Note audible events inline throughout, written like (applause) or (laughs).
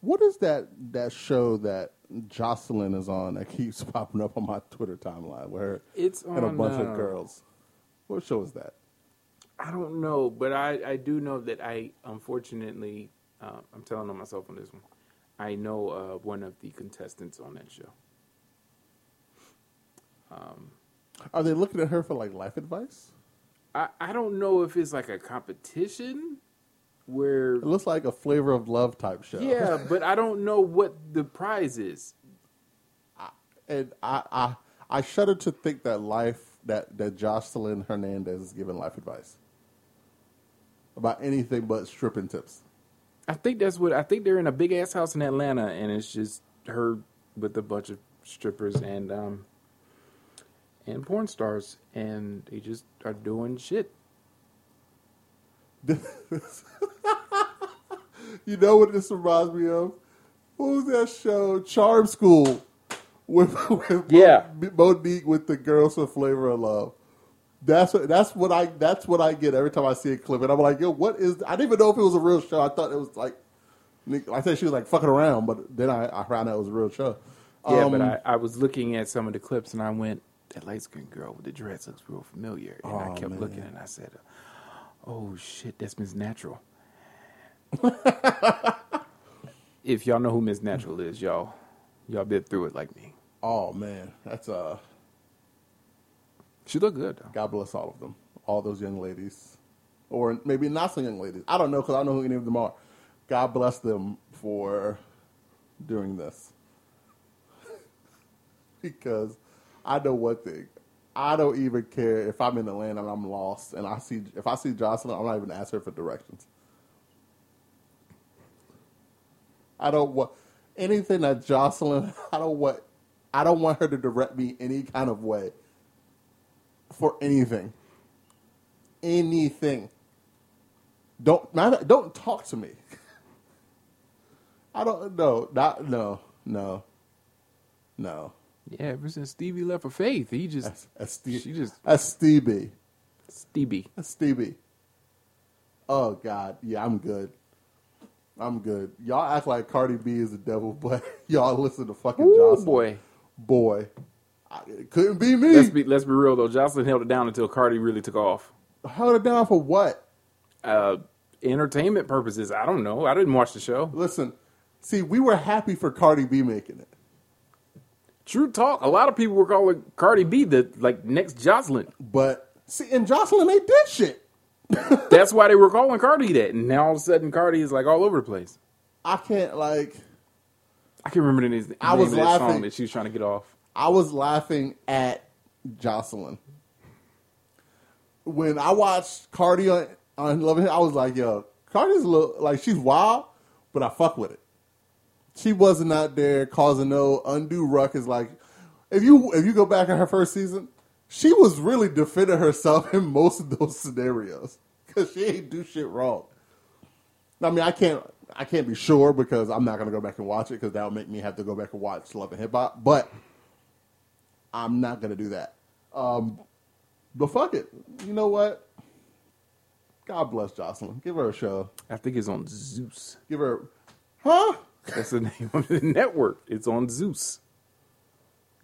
What is that that show that Jocelyn is on that keeps (laughs) popping up on my Twitter timeline where It's and a bunch uh, of girls? What show is that? I don't know, but I, I do know that I unfortunately uh, I'm telling on myself on this one. I know uh, one of the contestants on that show. Are they looking at her for like life advice? I, I don't know if it's like a competition where It looks like a flavor of love type show. yeah, (laughs) but I don't know what the prize is. and I, I I shudder to think that life that that Jocelyn Hernandez is giving life advice about anything but stripping tips. I think that's what I think they're in a big ass house in Atlanta, and it's just her with a bunch of strippers and um and porn stars, and they just are doing shit. (laughs) You know what this reminds me of? What was that show? Charm School with, (laughs) with Yeah. Mo'Nique with the girls with flavor of love. That's what that's what I that's what I get every time I see a clip, and I'm like, yo, what is? I didn't even know if it was a real show. I thought it was like, I said she was like fucking around, but then I, I found out it was a real show. Yeah, Um, but I, I was looking at some of the clips, and I went, "That light skinned girl with the dress looks real familiar." And I Oh, kept man. looking, and I said, "Oh shit, that's Miss Natural." (laughs) if y'all know who Miss Natural is, y'all, y'all been through it like me. Oh man, that's uh, She looked good though. God bless all of them, all those young ladies, or maybe not so young ladies. I don't know because I don't know who any of them are. God bless them for doing this, (laughs) because I know one thing. I don't even care if I'm in Atlanta and I'm lost, and I see if I see Jocelyn, I'm not even asking her for directions. I don't want anything that Jocelyn. (laughs) I don't want. I don't want her to direct me any kind of way for anything. Anything. Don't matter. Don't talk to me. (laughs) I don't. No. Not. No. No. No. Yeah, ever since Stevie left for Faith, he just that's Steve. she just That's Stevie. Stevie. That's Stevie. Oh God. Yeah, I'm good. I'm good. Y'all act like Cardi B is the devil, (laughs) but y'all listen to fucking Ooh Jocelyn. boy. Boy. I, it couldn't be me. Let's be let's be real though. Jocelyn held it down until Cardi really took off. Held it down for what? Uh, entertainment purposes. I don't know. I didn't watch the show. Listen, see, we were happy for Cardi B making it. True talk. A lot of people were calling Cardi B the like next Jocelyn. But see, and Jocelyn, they did shit. That's why they were calling Cardi that. And now all of a sudden, Cardi is like all over the place. I can't like. I can't remember the name, the I was of that laughing. song that she was trying to get off. I was laughing at Jocelyn when I watched Cardi on, on Love and Hip, I was like, "Yo, Cardi's a little like she's wild, but I fuck with it." She wasn't out there causing no undue ruckus. Like if you if you go back in her first season, she was really defending herself (laughs) in most of those scenarios because she ain't do shit wrong. I mean, I can't I can't be sure because I'm not gonna go back and watch it because that would make me have to go back and watch Love and Hip Hop. But I'm not gonna do that. Um, but fuck it. You know what? God bless Jocelyn. Give her a show. I think it's on Zeus. Give her, huh? That's the name of the network. It's on Zeus.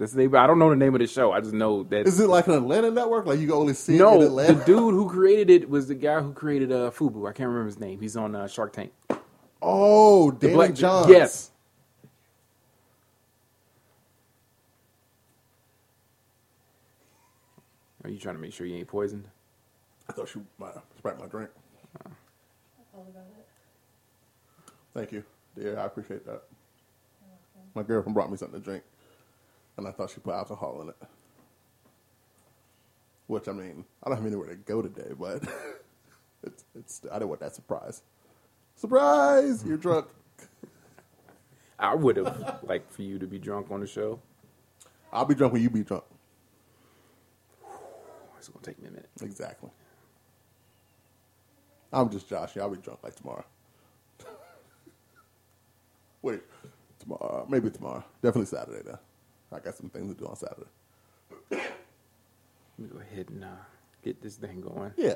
That's the name. I don't know the name of the show. I just know that. Is it like an Atlanta network? Like you can only see it in no, the dude who created it was the guy who created uh, Fubu. I can't remember his name. He's on uh, Shark Tank. oh, The Danny black- Johns. Yes. Are you trying to make sure you ain't poisoned? I thought she might have sprayed my drink. Thank you, dear. I appreciate that. My girlfriend brought me something to drink, and I thought she put alcohol in it. Which I mean, I don't have anywhere to go today, but (laughs) it's it's. I didn't want that surprise. Surprise! You're drunk. (laughs) I would have liked for you to be drunk on the show. I'll be drunk when you be drunk. It's gonna take me a minute. Exactly. I'm just Josh. I'll be drunk like tomorrow. (laughs) Wait, tomorrow? Maybe tomorrow. Definitely Saturday. Though. I got some things to do on Saturday. Let me go ahead and uh, get this thing going. Yeah.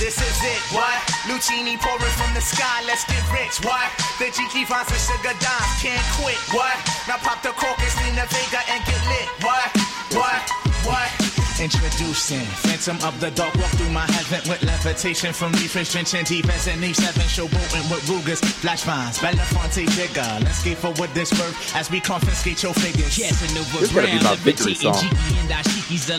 This is it, what? Luchini pouring from the sky, let's get rich, what? The G key finds a sugar dime, can't quit, what? Now pop the cork, it's Nina Vega and get lit, what? What? What? Introducing Phantom of the Dark Walk through my heaven with levitation from reefers drenching deep as an Eve 7 showboating with Rugers, flash vines, Belafonte Jigger. Let's skate for what this birth as we confiscate your figures. This better be my victory song. This is a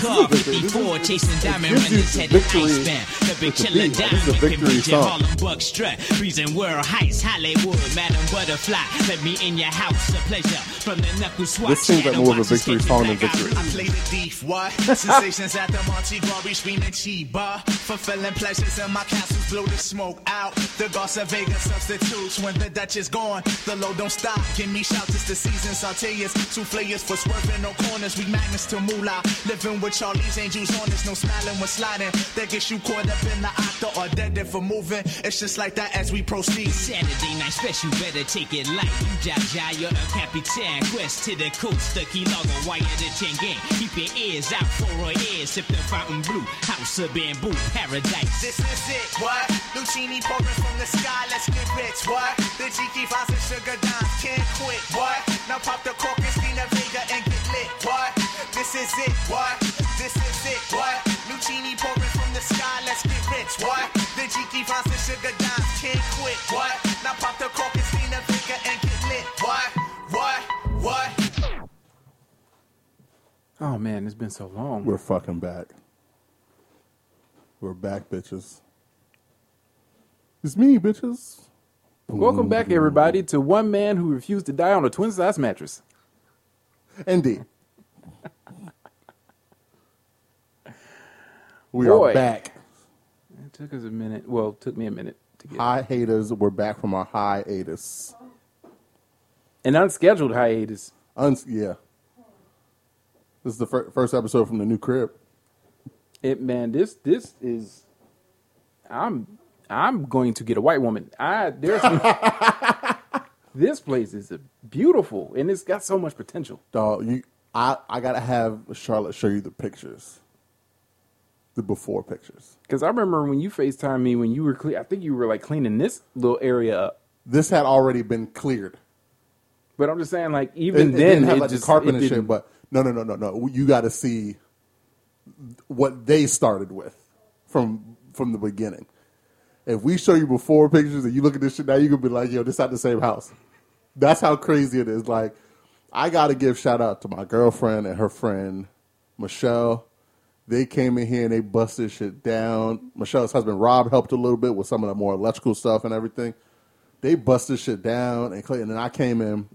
car, victory. 54, chasing diamond This is renders the headed victory- ice band. The big it's a killer beat. This is a diamond victory convention, song. Harlem Buck strut, freezing world heights, Hollywood, Madam Butterfly. Let me in your house, a pleasure. From the knuckle swatch. This seems like shadow more of a victory catching song than victory. I play the thief, Sensations at the Monte Glory screaming Chiba. Fulfilling pleasures in my castles, blow the smoke out. The Goss of Vegas substitutes when the Dutch is gone. The load don't stop. Give me shouts, it's the season. Sauteas, souffleurs for swerving no corners. We magnets to moolah. Living with Charlie's angels on us, no smiling when sliding. That gets you caught up in the octa or dead for moving. It's just like that as we proceed. Saturday night special, better take it light. You Jaja, you're a capitan. Quest to the coast, the key logo, wire the chain gang. Keep your ears out for our ears. Sip the fountain blue, house of bamboo, paradise. This is it, what? Luchini pouring from the sky, let's get rich, what? The Jiki finds and sugar dimes, can't quit, what? Now pop the cork and Selena Vega and get lit, what? This is it, what? This is it, what? Luchini pouring from the sky, let's get rich, what? The Jiki finds and sugar dimes, can't quit, what? Now pop the cork and Selena Vega and get lit, what? What? What? Oh man, it's been so long. We're fucking back. We're back, bitches. It's me, bitches. Welcome back, everybody, to one man who refused to die on a twin size mattress. Indeed. we Boy. are back. It took us a minute. Well, it took me a minute to get. Hi haters, we're back from our hiatus. An unscheduled hiatus. Uns- yeah. This is the fir- first episode from the new crib. It man, this this is. I'm I'm going to get a white woman. I there's (laughs) this place is beautiful and it's got so much potential. Dog, you, I, I gotta have Charlotte show you the pictures, the before pictures. Because I remember when you Facetime me when you were cle- I think you were like cleaning this little area up. This had already been cleared. But I'm just saying, like It, even it then, didn't have it like just the carpet and shit, but no, no, no, no, no. You got to see what they started with from from the beginning. If we show you before pictures and you look at this shit now, you could be like, "Yo, this not the same house." That's how crazy it is. Like, I got to give shout out to my girlfriend and her friend Michelle. They came in here and they busted shit down. Michelle's husband Rob helped a little bit with some of the more electrical stuff and everything. They busted shit down and Clayton and I came in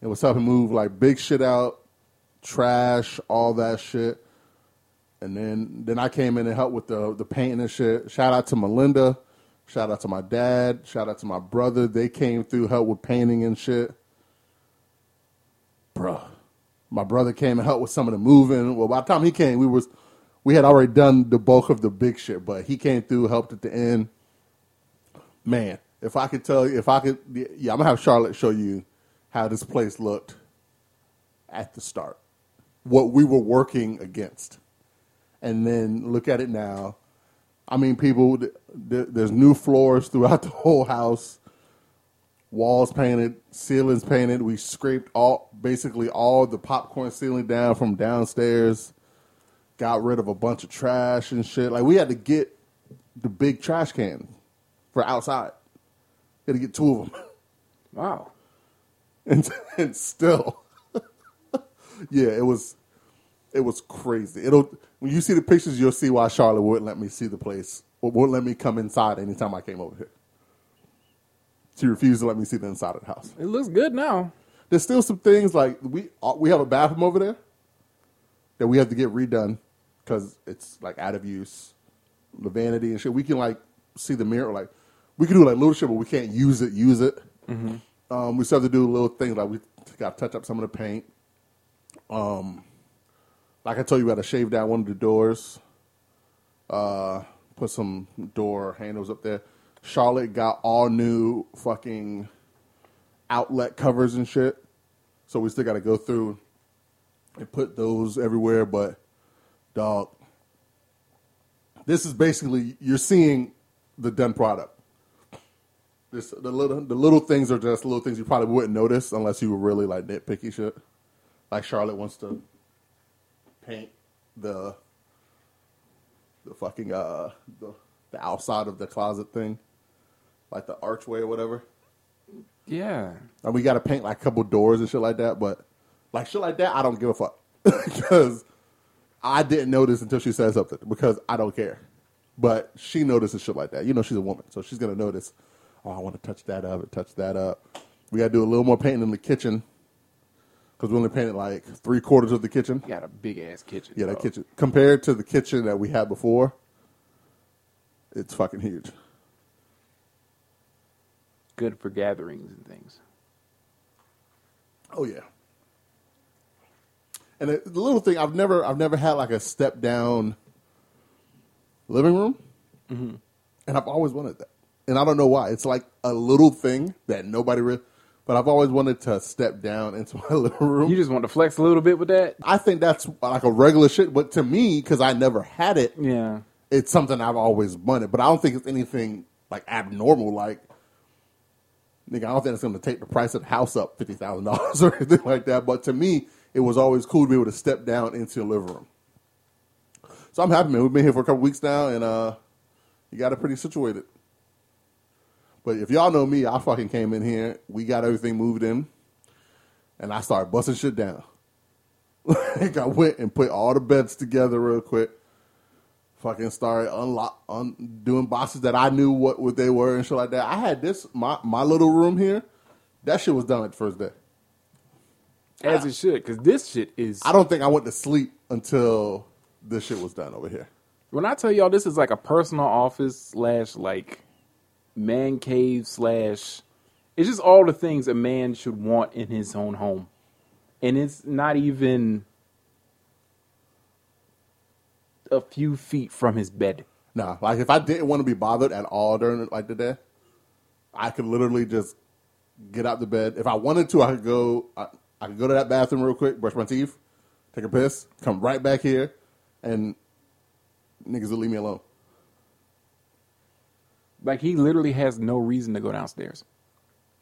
and was helping move like big shit out, trash, all that shit. And then then I came in and helped with the the painting and shit. Shout out to Melinda. Shout out to my dad. Shout out to my brother. They came through, helped with painting and shit. Bruh. My brother came and helped with some of the moving. Well, by the time he came, we was we had already done the bulk of the big shit, but he came through, helped at the end. Man, if I could tell you, if I could, yeah, I'm gonna have Charlotte show you how this place looked at the start, what we were working against, and then look at it now. I mean, people, th- th- there's new floors throughout the whole house, walls painted, ceilings painted. We scraped all, basically all the popcorn ceiling down from downstairs. Got rid of a bunch of trash and shit. Like we had to get the big trash can for outside. Had to get two of them. wow. (laughs) and, and still, yeah, it was, it was crazy. It'll when you see the pictures, you'll see why Charlotte wouldn't let me see the place, or wouldn't let me come inside anytime I came over here. She refused to let me see the inside of the house. It looks good now. There's still some things like we uh, we have a bathroom over there that we have to get redone because it's like out of use, the vanity and shit. We can like see the mirror, like we can do like little shit, but we can't use it. Use it. Um, we still have to do little things like we got to touch up some of the paint. Um, like I told you, we got to shave down one of the doors. Uh, put some door handles up there. Charlotte got all new fucking outlet covers and shit. So we still got to go through and put those everywhere. But dog, This is basically you're seeing the done product. This the little the little things are just little things you probably wouldn't notice unless you were really like nitpicky shit. Like Charlotte wants to paint the the fucking uh the, the outside of the closet thing, like the archway or whatever. Yeah. And we got to paint like a couple doors and shit like that. But like shit like that, I don't give a fuck (laughs) because I didn't notice until she said something because I don't care. But she notices shit like that. You know, she's a woman, so she's gonna notice. Oh, I want to touch that up and touch that up. We got to do a little more painting in the kitchen because we only painted like three quarters of the kitchen. You got a big ass kitchen. Yeah, that dog. kitchen compared to the kitchen that we had before, it's fucking huge. Good for gatherings and things. Oh yeah. And the the little thing I've never I've never had like a step down living room, Mm-hmm. and I've always wanted that. And I don't know why. It's like a little thing that nobody really. But I've always wanted to step down (laughs) into my living room. You just want to flex a little bit with that? I think that's like a regular shit, but to me, because I never had it, Yeah. it's something I've always wanted. But I don't think it's anything like abnormal. Like, nigga, I don't think it's going to take the price of the house up fifty thousand dollars (laughs) or anything like that. But to me, it was always cool to be able to step down into a living room. So I'm happy, man. We've been here for a couple weeks now, and uh, you got it pretty situated. But if y'all know me, I fucking came in here. We got everything moved in, and I started busting shit down. (laughs) like I went and put all the beds together real quick fucking started unlock un, doing boxes that I knew what, what they were and shit like that. I had this my my little room here. That shit was done at the first day. As it should, because this shit is. I don't think I went to sleep until this shit was done over here. When I tell y'all this is like a personal office slash like man cave slash. It's just all the things a man should want in his own home. And it's not even a few feet from his bed. Nah, like if I didn't want to be bothered at all during like the day, I could literally just get out the bed. If I wanted to, I could go. I, I could go to that bathroom real quick, brush my teeth, take a piss, come right back here, and niggas will leave me alone. Like he literally has no reason to go downstairs.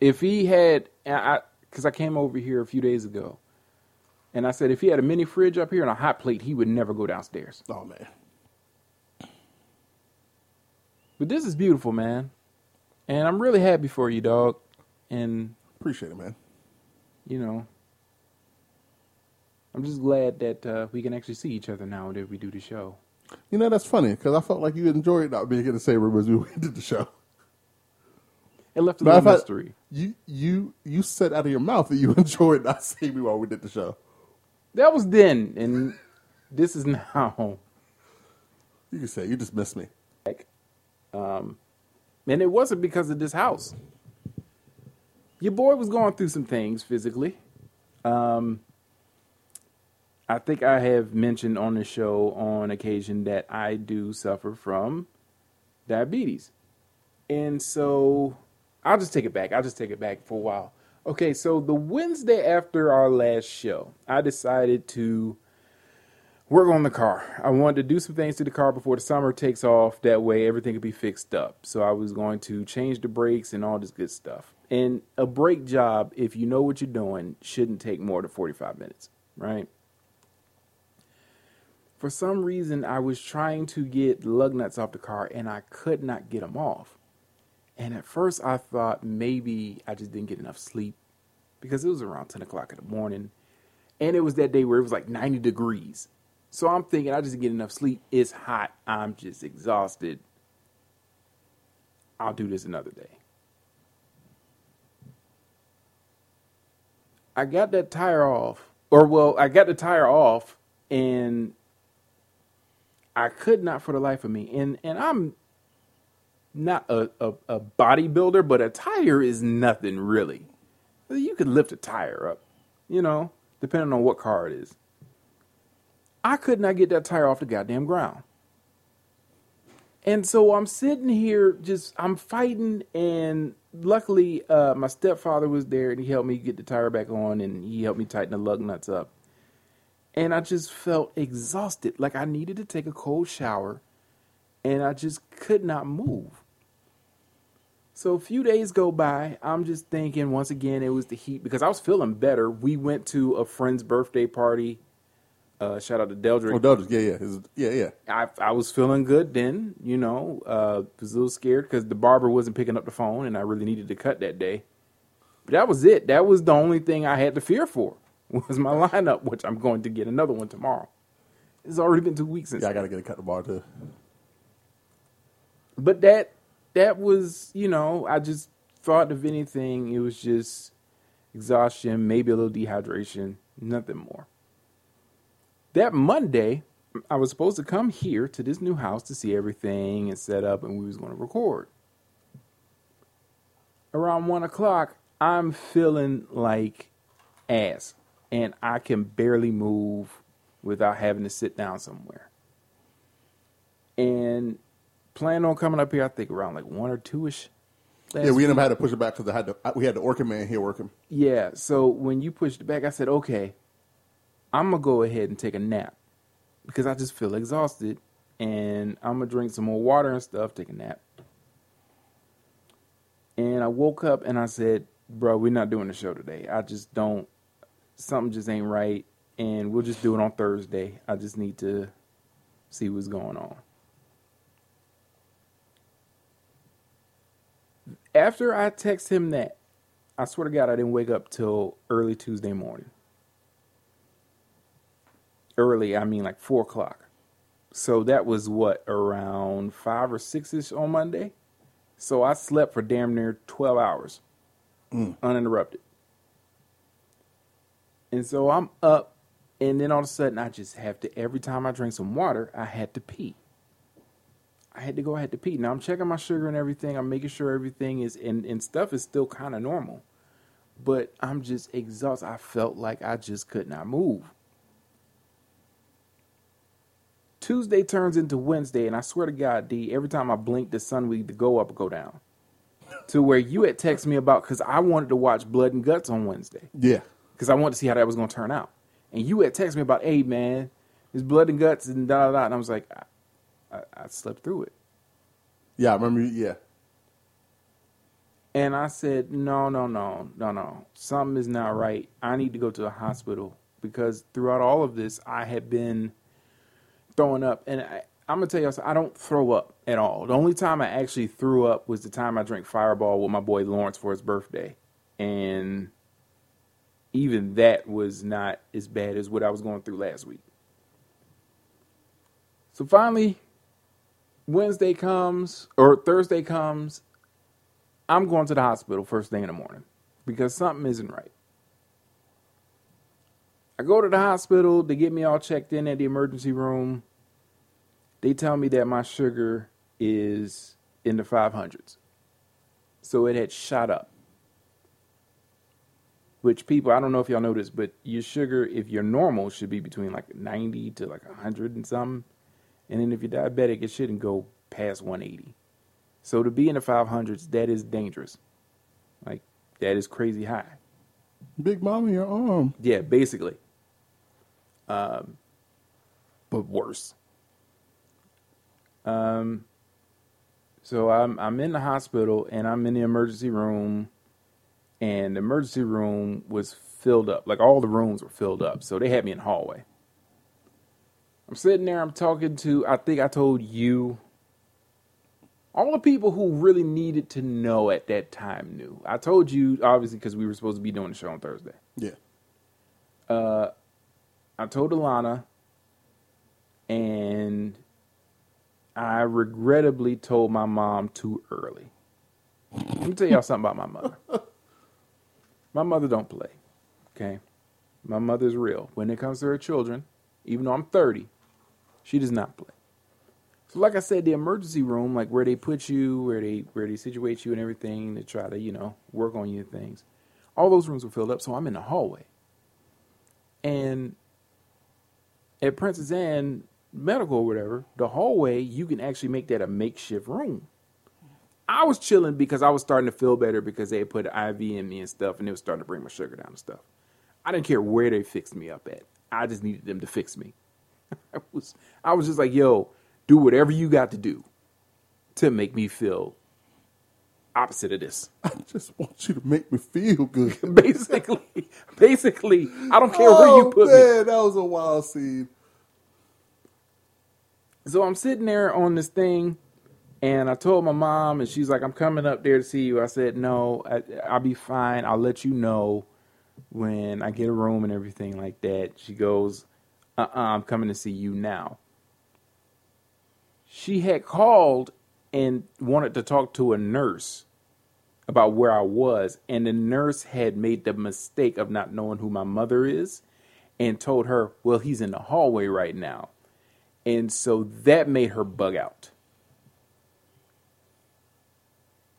If he had, I because I came over here a few days ago, and I said if he had a mini fridge up here and a hot plate, he would never go downstairs. Oh man, But this is beautiful, man, and I'm really happy for you, dog. And appreciate it, man. you know, I'm just glad that uh, we can actually see each other now that we do the show. You know that's funny because I felt like you enjoyed not being in the same room as we (laughs) did the show. It left a little mystery. You you you said out of your mouth that you (laughs) enjoyed not seeing me while we did the show. That was then, and this is now. You can say you just missed me. Like, um, and it wasn't because of this house. Your boy was going through some things physically. Um, I think I have mentioned on the show on occasion that I do suffer from diabetes. And so I'll just take it back. I'll just take it back for a while. Okay, so the Wednesday after our last show, I decided to work on the car. I wanted to do some things to the car before the summer takes off. That way, everything could be fixed up. So I was going to change the brakes and all this good stuff. And a brake job, if you know what you're doing, shouldn't take more than 45 minutes, right? For some reason, I was trying to get lug nuts off the car and I could not get them off. And at first, I thought maybe I just didn't get enough sleep because it was around 10 o'clock in the morning. And it was that day where it was like 90 degrees. So I'm thinking I just didn't get enough sleep. It's hot. I'm just exhausted. I'll do this another day. I got that tire off, or well, I got the tire off, and I could not for the life of me. And and I'm not a, a, a bodybuilder, but a tire is nothing really. You could lift a tire up, you know, depending on what car it is. I could not get that tire off the goddamn ground. And so I'm sitting here just I'm fighting and luckily uh, my stepfather was there and he helped me get the tire back on and he helped me tighten the lug nuts up. And I just felt exhausted, like I needed to take a cold shower and I just could not move. So a few days go by. I'm just thinking once again it was the heat because I was feeling better. We went to a friend's birthday party. Uh, shout out to Deldrick. Oh, Dodgers, yeah, yeah, His- yeah, yeah. I I was feeling good then, you know. Uh, was a little scared because the barber wasn't picking up the phone, and I really needed to cut that day. But that was it. That was the only thing I had to fear for was my lineup, which I'm going to get another one tomorrow. It's already been two weeks since. Yeah, I gotta get a cut bar too. but that that was you know I just thought if anything it was just exhaustion, maybe a little dehydration, nothing more. That Monday, I was supposed to come here to this new house to see everything and set up, and we was going to record. Around one o'clock, I'm feeling like ass, and I can barely move without having to sit down somewhere. And plan on coming up here, I think around like one or two ish. Yeah, we ended up had to push it back because I had to. We had the Orkin Man here working. Yeah, so when you pushed it back, I said, okay, I'm gonna go ahead and take a nap because I just feel exhausted, and I'm gonna drink some more water and stuff, take a nap. And I woke up and I said, bro, we're not doing the show today. I just don't. Something just ain't right, and we'll just do it on Thursday. I just need to see what's going on. After I text him that, I swear to God, I didn't wake up till early Tuesday morning. Early, I mean like four o'clock. So that was what, around five or six ish on Monday? So I slept for damn near 12 hours mm. uninterrupted. And so I'm up, and then all of a sudden, I just have to, every time I drink some water, I had to pee. I had to go, I had to pee. Now I'm checking my sugar and everything. I'm making sure everything is, and, and stuff is still kind of normal. But I'm just exhausted. I felt like I just could not move. Tuesday turns into Wednesday, and I swear to God, D, every time I blink, the sun would either go up or go down. To where you had texted me about, because I wanted to watch Blood and Guts on Wednesday Yeah, because I wanted to see how that was going to turn out. And you had texted me about, hey man, it's blood and guts and da da da. And I was like, I, I, I slept through it. yeah. I remember. Yeah, And I said, no, no, no, no, no. Something is not right. I need to go to the hospital because throughout all of this, I had been throwing up. And I, I'm going to tell you, I don't throw up at all. The only time I actually threw up was the time I drank Fireball with my boy Lawrence for his birthday. And even that was not as bad as what I was going through last week. So finally, Wednesday comes, or Thursday comes, I'm going to the hospital first thing in the morning because something isn't right. I go to the hospital, they get me all checked in at the emergency room. They tell me that my sugar is in the 500s. So it had shot up. Which people, I don't know if y'all know this, but your sugar, if you're normal, should be between like 90 to like 100 and something. And then if you're diabetic, it shouldn't go past 180. So to be in the 500s, that is dangerous. Like, that is crazy high. Big Mama, your arm. Yeah, basically. Um, but worse. Um, so I'm I'm in the hospital and I'm in the emergency room, and the emergency room was filled up. Like all the rooms were filled up. So they had me in the hallway. I'm sitting there. I'm talking to. I think I told you. All the people who really needed to know at that time knew. I told you obviously because we were supposed to be doing the show on Thursday. Yeah, Uh, I told Alana, and I regrettably told my mom too early. Let me tell y'all something about my mother. (laughs) My mother don't play. Okay, my mother's real. When it comes to her children, even though I'm 30, she does not play. So, like I said, the emergency room, like where they put you, where they where they situate you and everything to try to you know work on your things, all those rooms were filled up. So I'm in the hallway, and at Princess Anne Medical or whatever, the hallway you can actually make that a makeshift room. I was chilling because I was starting to feel better because they put IV in me and stuff, and it was starting to bring my sugar down and stuff. I didn't care where they fixed me up at. I just needed them to fix me. (laughs) I was I was just like, yo, do whatever you got to do. to make me feel opposite of this. (laughs) I just want you to make me feel good. (laughs) basically, basically, I don't care where you Oh, put me. man, that was a wild scene. So I'm sitting there on this thing, and I told my mom, and she's like, "I'm coming up there to see you." I said, "No, I, I'll be fine. I'll let you know when I get a room and everything like that." She goes, "Uh, uh I'm coming to see you now." She had called and wanted to talk to a nurse about where I was, and the nurse had made the mistake of not knowing who my mother is, and told her, "Well, he's in the hallway right now." And so that made her bug out.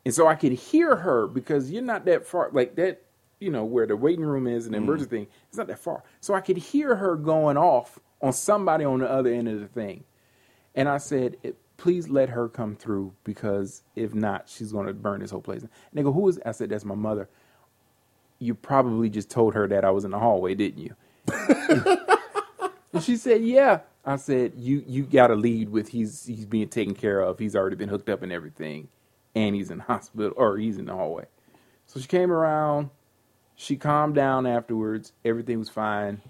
And so I could hear her because you're not that far, like that, you know, where the waiting room is and the emergency thing, it's not that far. So I could hear her going off on somebody on the other end of the thing. And I said, "Eh, please let her come through because if not, she's going to burn this whole place. And they go, who is, I said, that's my mother. You probably just told her that I was in the hallway, didn't you? And she said, "Yeah." I said, "You you got to lead with he's he's being taken care of. He's already been hooked up and everything, and he's in (laughs) hospital or he's in the hallway." So she came around. She calmed down afterwards. Everything was fine.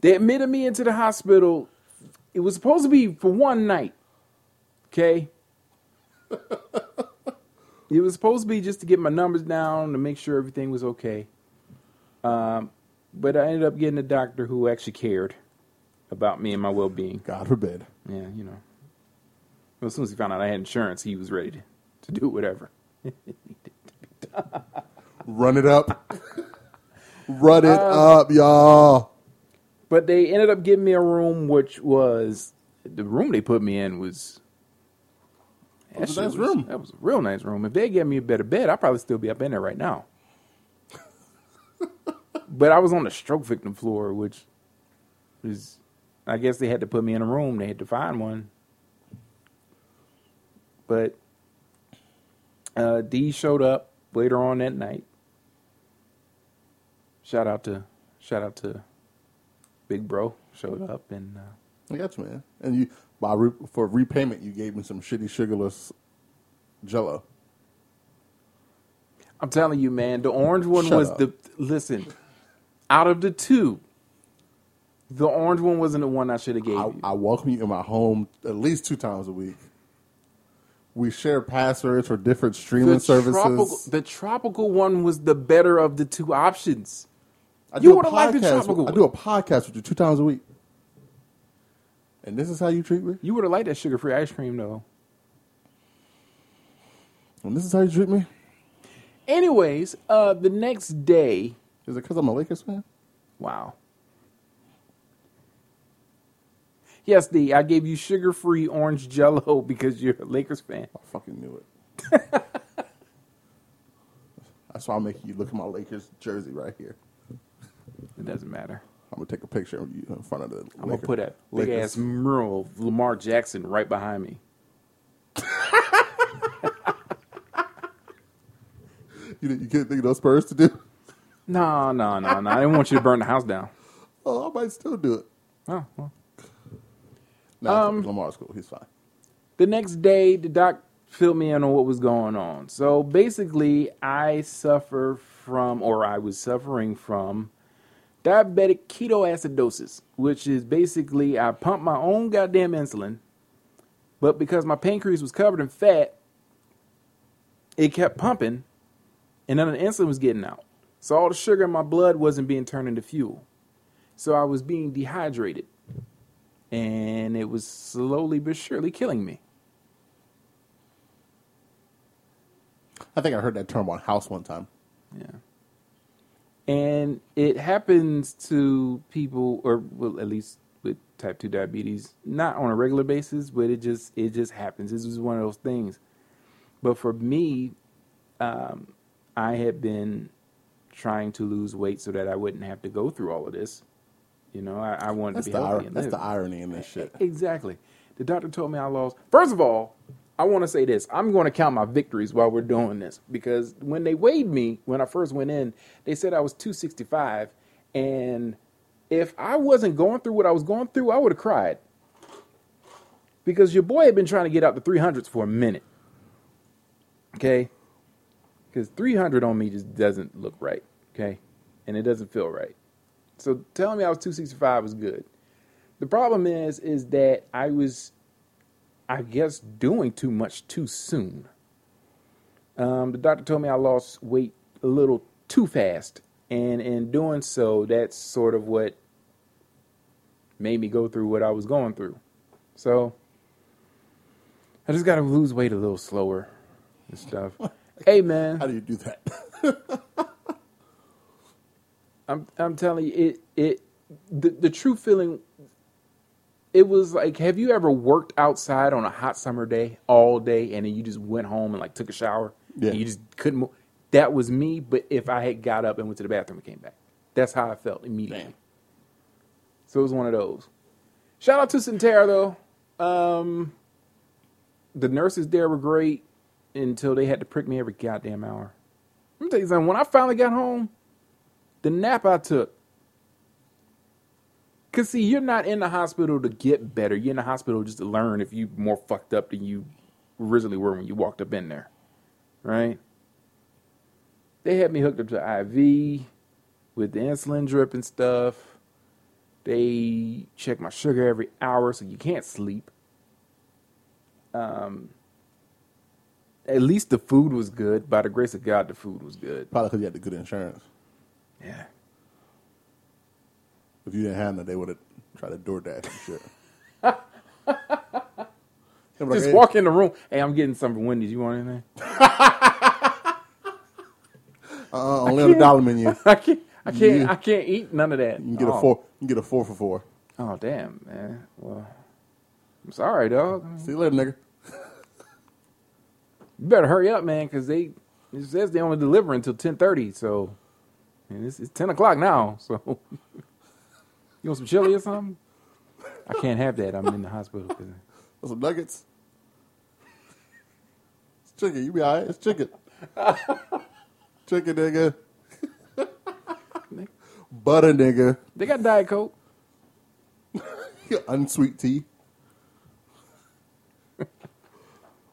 They admitted me into the hospital. It was supposed to be for one night. Okay. (laughs) it was supposed to be just to get my numbers down to make sure everything was okay. Um, but I ended up getting a doctor who actually cared about me and my well being. God forbid. Yeah, you know. Well, as soon as he found out I had insurance, he was ready to, to do whatever. (laughs) Run it up. Run it Uh, up, y'all. But they ended up giving me a room, which was the room they put me in was. It was a that nice shit room. That was a real nice room. If they gave me a better bed, I'd probably still be up in there right now. (laughs) but I was on the stroke victim floor, which is, I guess they had to put me in a room. They had to find one. But uh, D showed up later on that night. Shout out to shout out to Big Bro showed up and uh, I got you, man. And you, by re- for repayment, you gave me some shitty sugarless Jello. I'm telling you, man, the orange one Shut was up. the listen. Out of the two, the orange one wasn't the one I should have gave I, you. I welcome you in my home at least two times a week. We share passwords for different streaming the services. tropical, the tropical one was the better of the two options. I you would've liked the tropical I do a podcast with you two times a week. And this is how you treat me? You would have liked that sugar free ice cream though. And this is how you treat me? Anyways, uh, the next day, Is it because I'm a Lakers fan? wow. Yes, D, I gave you sugar free orange jello (laughs) because you're a Lakers fan. I fucking knew it. (laughs) That's why I'm making you look at my Lakers jersey right here. It doesn't matter. I'm gonna take a picture of you in front of the. I'm gonna put a big Lakers. ass mural of Lamar Jackson right behind me. (laughs) You, you can't think of those Spurs to do? No, no, no, no. I didn't want you to burn the house down. Oh, I might still do it. Oh, well. Nah, Um, Lamar's cool. He's fine. The next day, the doc filled me in on what was going on. So basically, I suffer from, or I was suffering from, diabetic ketoacidosis, which is basically I pump my own goddamn insulin, but because my pancreas was covered in fat, it kept pumping, and then the insulin was getting out. So all the sugar in my blood wasn't being turned into fuel. So I was being dehydrated. And it was slowly but surely killing me. I think I heard that term on House one time. Yeah. And it happens to people, or well, at least with type two diabetes, not on a regular basis, but it just it just happens. This is one of those things. But for me, um, I had been trying to lose weight so that I wouldn't have to go through all of this. You know, I, I wanted That's to be the healthy ir- that's the irony in this shit. Exactly. The doctor told me I lost. First of all, I want to say this. I'm going to count my victories while we're doing this because when they weighed me, when I first went in, they said I was 265. And if I wasn't going through what I was going through, I would have cried. because your boy had been trying to get out the 300s for a minute. Okay? Because 300 on me just doesn't look right. Okay? And it doesn't feel right. So telling me I was 265 was good. The problem is, is that I was, I guess, doing too much too soon. Um, the doctor told me I lost weight a little too fast. And in doing so, that's sort of what made me go through what I was going through. So I just got to lose weight a little slower and stuff. (laughs) hey, man. How do you do that? (laughs) I'm I'm telling you, it it the, the true feeling. It was like, have you ever worked outside on a hot summer day all day, and then you just went home and like took a shower, Yeah. and you just couldn't move? That was me. But if I had got up and went to the bathroom and came back, that's how I felt immediately. Damn. So it was one of those. Shout out to Sentara though. Um, the nurses there were great until they had to prick me every goddamn hour. Let me tell you something. When I finally got home, the nap I took. Cause see, you're not in the hospital to get better. You're in the hospital just to learn if you're more fucked up than you originally were when you walked up in there, right? They had me hooked up to IV with the insulin drip and stuff. They check my sugar every hour, so you can't sleep. Um, at least the food was good. By the grace of God, the food was good. Probably because you had the good insurance. Yeah. If you didn't have that, they would have tried to door dash and shit. Were (laughs) like, Just "Hey, walk in the room. Hey, I'm getting some from Wendy's. You want anything? (laughs) Uh, only on the dollar menu. (laughs) I can't. I can't. I can't eat none of that. can get oh. a four. You can get a four for four. Oh damn, man. Well, I'm sorry, dog. See you later, nigga. You better hurry up, man, because they it says they only deliver until ten thirty. So, and it's, it's ten o'clock now. So, (laughs) you want some chili or something? I can't have that. I'm in the hospital. Want some nuggets? It's chicken. You be all right. It's chicken. (laughs) chicken, nigga. Butter, nigga. They got diet coke. (laughs) Unsweet tea.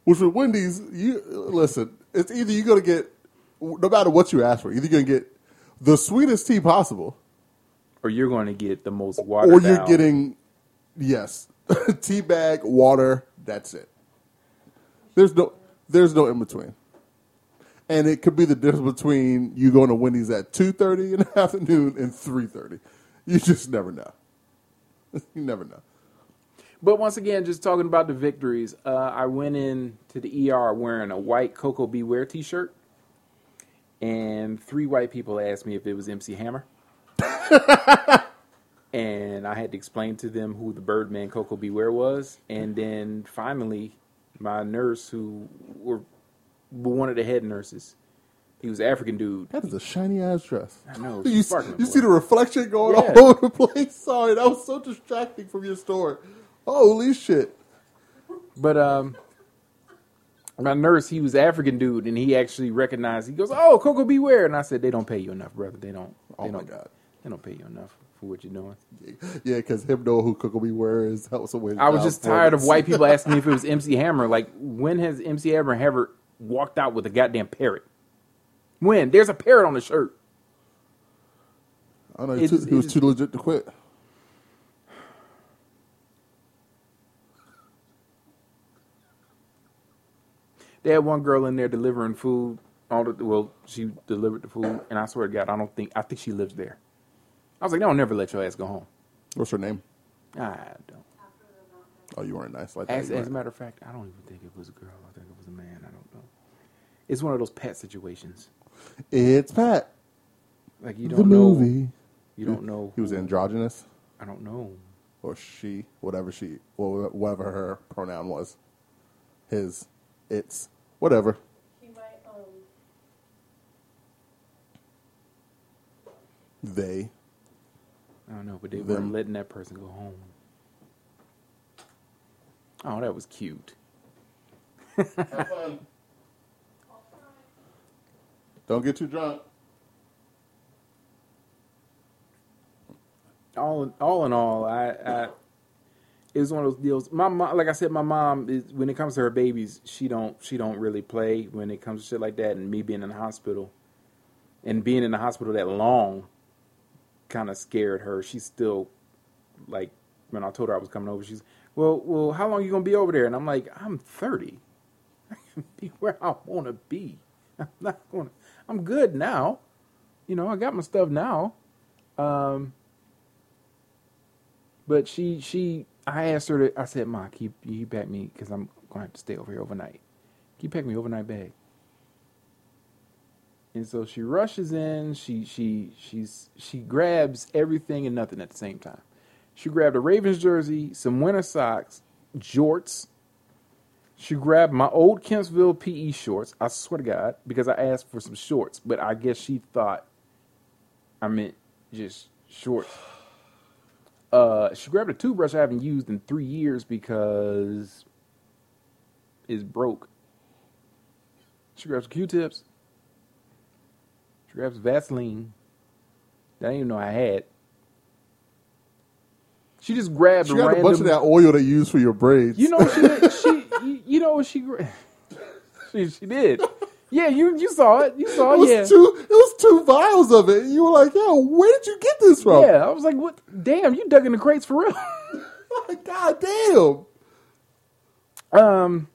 Which with Wendy's, you listen. It's either you're gonna get, no matter what you ask for, either you're gonna get the sweetest tea possible, Or you're going to get the most water. or you're down- getting, yes, (laughs) tea bag, water. That's it. There's no, there's no in between. And it could be the difference between you going to Wendy's at two thirty in the (laughs) afternoon and three thirty. You just never know. (laughs) you never know. But once again, just talking about the victories, uh, I went in to the ER wearing a white Coco Beware T-shirt, and three white people asked me if it was MC Hammer, (laughs) and I had to explain to them who the Birdman Coco Beware was, and then finally, my nurse, who were one of the head nurses, he was African dude. That is a shiny ass dress. I know, You, you boy. see the reflection going Yeah. all over the place. Sorry, that was so distracting from your story. Holy shit! But um, my nurse, he was African dude, and he actually recognized. He goes, "Oh, Coco Beware," and I said, "They don't pay you enough, brother. They don't. Oh they Oh my don't, God. They don't pay you enough for what you're doing." Yeah, because him know who Coco Beware is. That was. I was just tired of white (laughs) people asking me if it was MC Hammer. Like, when has MC Hammer ever walked out with a goddamn parrot? When there's a parrot on the shirt. I know. It he was too legit to quit. They had one girl in there delivering food. All the well, she delivered the food, and I swear to God, I don't think I think she lives there. I was like, "They'll never let your ass go home." What's her name? I don't. Oh, you weren't nice like that. As, as a matter of fact, I don't even think it was a girl. I think it was a man. I don't know. It's one of those pet situations. It's Pat. Like you don't know. movie. You don't know. He was androgynous, I don't know. or she, whatever she, whatever her pronoun was. His, its, whatever. He might, um, They. I don't know, but they Them. weren't letting that person go home. Oh, that was cute. (laughs) Don't get too drunk. All in all, in all I, I it was one of those deals. My mom, like I said, my mom is when it comes to her babies, she don't she don't really play when it comes to shit like that. And me being in the hospital, and being in the hospital that long, kind of scared her. She's still like when I told her I was coming over, she's well, well, how long you gonna be over there? And I'm like, I'm 30. (laughs) I can be where I want to be. I'm not going. to I'm good now. You know, I got my stuff now. Um, but she she I asked her to I said, Ma, keep you pack me because I'm gonna have to stay over here overnight. Can you pack me overnight bag? And so she rushes in, she she she's she grabs everything and nothing at the same time. She grabbed a Ravens jersey, some winter socks, jorts. She grabbed my old Kempsville PE shorts. I swear to God, because I asked for some shorts, but I guess she thought I meant just shorts. Uh, she grabbed a toothbrush I haven't used in three years because it's broke. She grabs Q-tips. She grabs Vaseline that I didn't even know I had. She just grabbed She got random. a bunch of that oil they use for your braids. You know what she she you- you know what she (laughs) she she did. Yeah, you you saw it. You saw it it. was yeah. two. It was two vials of it. You were like, "Yo, where did you get this from?" Yeah, I was like, "What? Damn, you dug in the crates for real?" (laughs) (laughs) Like, God damn. Um,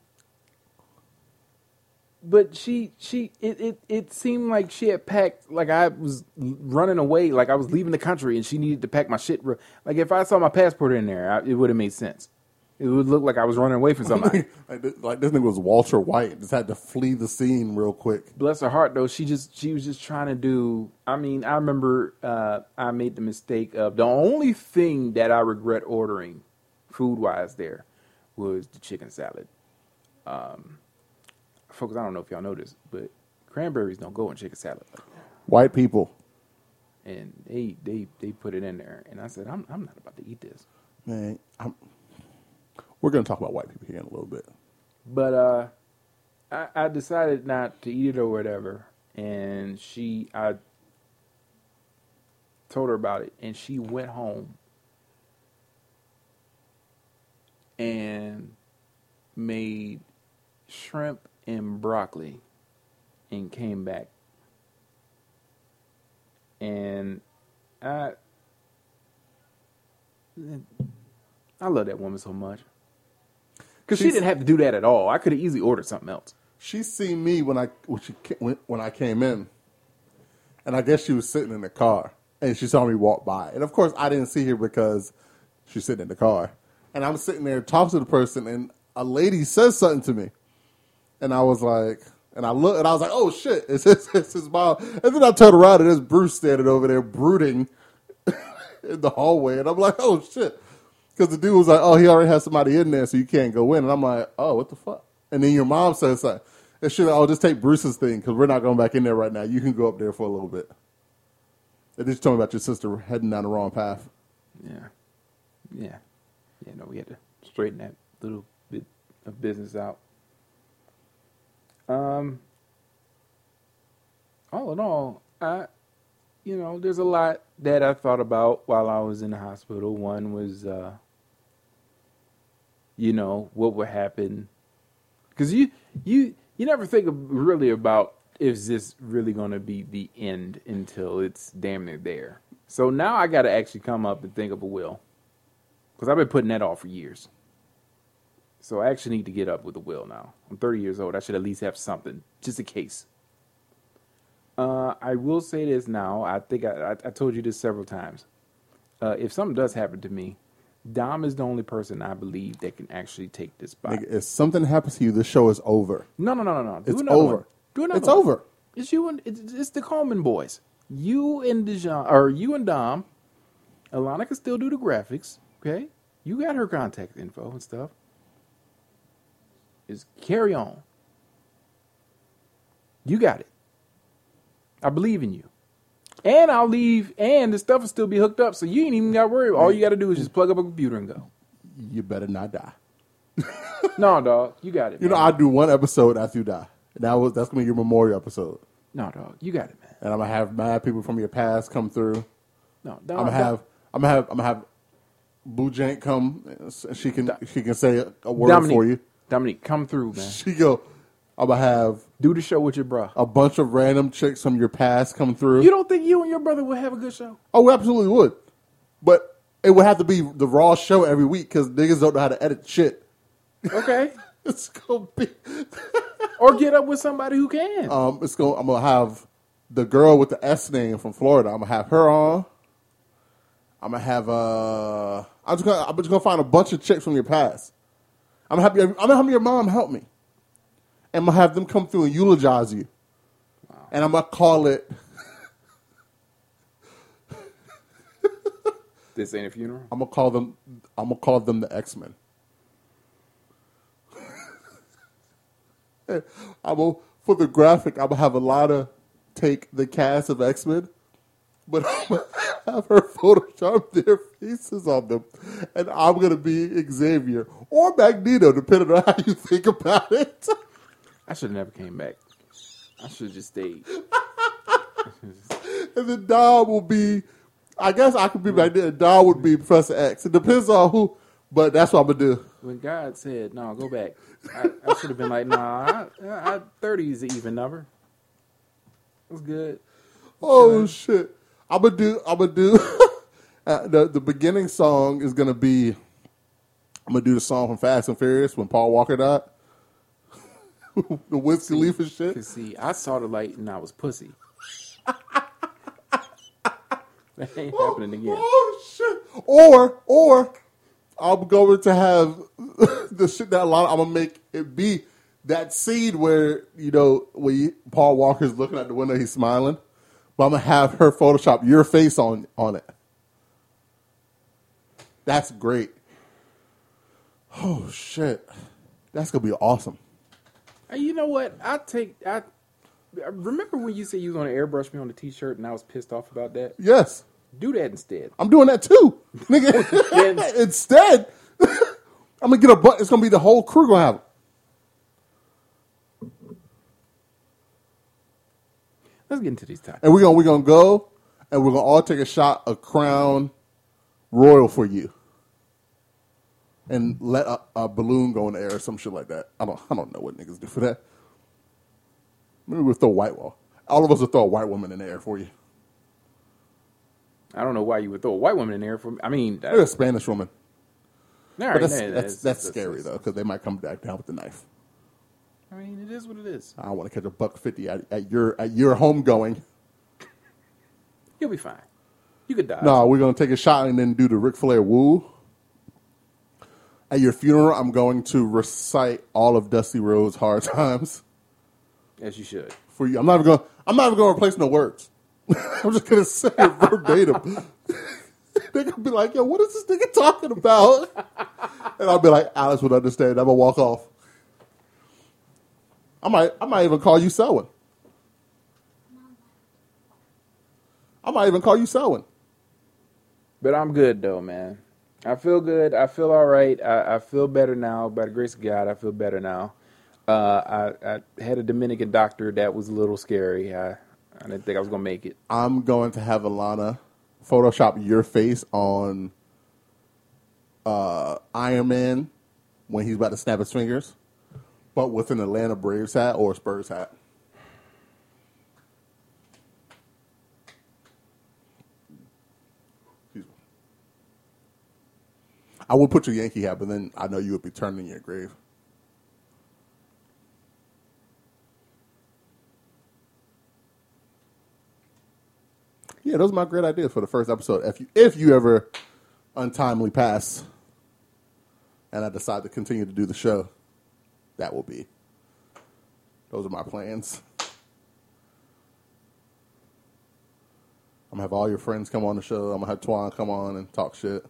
but she she it, it it seemed like she had packed like I was running away, like I was leaving the country, and she needed to pack my shit. Like if I saw my passport in there, I, it would have made sense. It would look like I was running away from (laughs) somebody. like, this, like this nigga was Walter White. Just had to flee the scene real quick. bless her heart though she just she was just trying to do i mean i remember uh i made the mistake of the only thing that i regret ordering food wise there was the chicken salad um folks i don't know if y'all know this but cranberries don't go in chicken salad. White people, and they they they put it in there and i said i'm, I'm not about to eat this man. I'm, we're gonna talk about white people here in a little bit. But uh, I, I decided not to eat it or whatever, and she, I told her about it, and she went home and made shrimp and broccoli, and came back, and I. I love that woman so much. Because she didn't have to do that at all. I could have easily ordered something else. She seen me when I when she when, when I came in, and I guess she was sitting in the car, and she saw me walk by, and of course I didn't see her because she's sitting in the car, and I'm sitting there talking to the person, and a lady says something to me, and I was like, and I look, and I was like, oh shit, it's his, it's (laughs) his mom, and then I turned around and there's Bruce standing over there brooding (laughs) in the hallway, and I'm like, oh shit. Because the dude was like, "Oh, he already has somebody in there, so you can't go in." And I'm like, "Oh, what the fuck?" And then your mom says something. And she's like, "Oh, just take Bruce's thing because we're not going back in there right now. You can go up there for a little bit." And then she told me about your sister heading down the wrong path. Yeah. Yeah. Yeah, no, we had to straighten that little bit of business out. Um all in all, I you know, there's a lot that I thought about while I was in the hospital. One was uh you know, what would happen cuz you you you never think really about is this really going to be the end until it's damn near there. So now I got to actually come up and think of a will. Because I've been putting that off for years. So I actually need to get up with a will now. I'm 30 years old. I should at least have something, just in case. Uh, I will say this now. I think I, I, I told you this several times. Uh, if something does happen to me, Dom is the only person I believe that can actually take this spot. Nigga, if something happens to you, the show is over. No, no, no, no, no. Do It's another over. one. Do another It's one. over. It's you and it's, it's the Coleman boys. You and Dijon, or you and Dom. Alana can still do the graphics. Okay, you got her contact info and stuff. Is carry on. You got it. I believe in you. And I'll leave, and the stuff will still be hooked up, so you ain't even got to worry. All you got to do is just plug up a computer and go. You better not die. (laughs) No, dog, you got it. You know. I do one episode after you die. That was that's gonna be your memorial episode. no, dog, you got it, man. And I'm gonna have mad people from your past come through. No, dog, I'm gonna have I'm gonna have I'm gonna have Boo Jank come. She can she can say a, a word Dominique, for you. Dominique, come through, man. She go. I'm gonna have Do the show with your bro. a bunch of random chicks from your past come through. You don't think you and your brother would have a good show? oh, we absolutely would, but it would have to be the raw show every week because niggas don't know how to edit shit. Okay. (laughs) It's gonna be. (laughs) or get up with somebody who can. Um, it's going. I'm gonna have the girl with the S name from Florida. I'm gonna have her on. I'm gonna have. Uh, I'm just gonna. I'm just gonna find a bunch of chicks from your past. I'm gonna have your. I'm gonna have your mom help me. And I'm gonna have them come through and eulogize you. And I'm gonna call it. (laughs) this ain't a funeral. I'm gonna call them. I'm gonna call them the X Men. (laughs) I'm gonna, for the graphic. I'm gonna have a lot of take the cast of X Men, but I'm gonna have her Photoshop their faces on them, and I'm gonna be Xavier or Magneto, depending on how you think about it. (laughs) I should have never came back. I should have just stayed. (laughs) and the Dom will be. I guess I could be Magneto. and Dom would be Professor X. It depends on who, but that's what I'm gonna do. When God said, "No, go back," I, I should have been like, "Nah, I, I, thirty is an even number. That's good." Oh shit! I'm gonna do. I'm gonna do. (laughs) uh, the the beginning song is gonna be. I'm gonna do the song from Fast and Furious when Paul Walker died. (laughs) the Wiz Khalifa shit. Cause see, I saw the light and I was pussy. (laughs) that ain't happening again. (laughs) Oh shit! Or or I'm going to have the shit that a lot. Of, I'm gonna make it be that scene where you know when you, Paul Walker's looking at the window, he's smiling. But I'm gonna have her Photoshop your face on on it. That's great. Oh shit, that's gonna be awesome. You know what? I take. I remember when you said you was going to airbrush me on the t-shirt, and I was pissed off about that. Yes, Do that instead. I'm doing that too, nigga. (laughs) (laughs) Instead, (laughs) I'm gonna get a. bu- It's gonna be the whole crew gonna have it. Let's get into these topics. and we're gonna we're gonna go and we're gonna all take a shot of Crown Royal for you, and let a, a balloon go in the air or some shit like that. I don't I don't know what niggas do for that. Maybe we'll throw a white wall. All of us will throw a white woman in the air for you. I don't know why you would throw a white woman in there. For I mean, that, Maybe a Spanish woman, all but right, that's nah, that's, that's scary though because they might come back down with the knife. I mean, it is what it is. I don't want to catch a buck fifty at, at your at your home going. You'll be fine. You could die. No, we're gonna take a shot and then do the Ric Flair woo. At your funeral, I'm going to recite all of Dusty Rhodes' hard (laughs) times as you should. for you. I'm not even going. I'm not even going to replace no words. (laughs) I'm just going to say it verbatim. (laughs) They're gonna be like, "Yo, what is this nigga talking about?" and I'll be like, "Alice would understand." I'm gonna walk off. I might. I might even call you Selwyn. I might even call you Selwyn. But I'm good though, man. I feel good. I feel all right. I, I feel better now. By the grace of God, I feel better now. Uh, I, I had a Dominican doctor that was a little scary. I, I didn't think I was gonna make it. I'm going to have Alana Photoshop your face on uh, Iron Man when he's about to snap his fingers, but with an Atlanta Braves hat or a Spurs hat. I would put your Yankee hat, but then I know you would be turning in your grave. Yeah, those are my great ideas for the first episode. If you if you ever untimely pass, and I decide to continue to do the show, that will be. Those are my plans. I'm gonna have all your friends come on the show. I'm gonna have Twan come on and talk shit.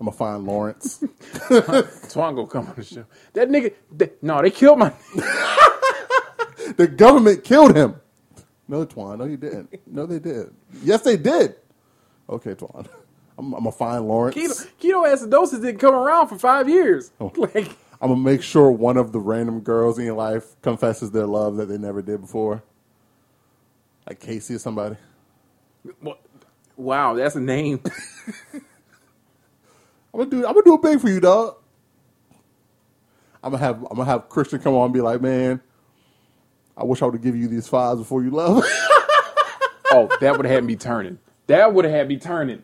I'm gonna find Lawrence. (laughs) Swan gonna come on the show. That nigga. They, no, they killed my. (laughs) the government killed him. No, Twan. No, you didn't. No, they did. Yes, they did. Okay, Twan. I'm, I'm gonna find Lawrence. Keto, ketoacidosis didn't come around for five years. Oh. (laughs) Like, I'm gonna make sure one of the random girls in your life confesses their love that they never did before. Like Casey or somebody. what? wow, that's a name. I'm gonna do. I'm gonna do it big for you, dog. I'm gonna have. I'm gonna have Christian come on and be like, man, I wish I would have given you these fives before you left. (laughs) Oh, that would have had me turning. That would have had me turning.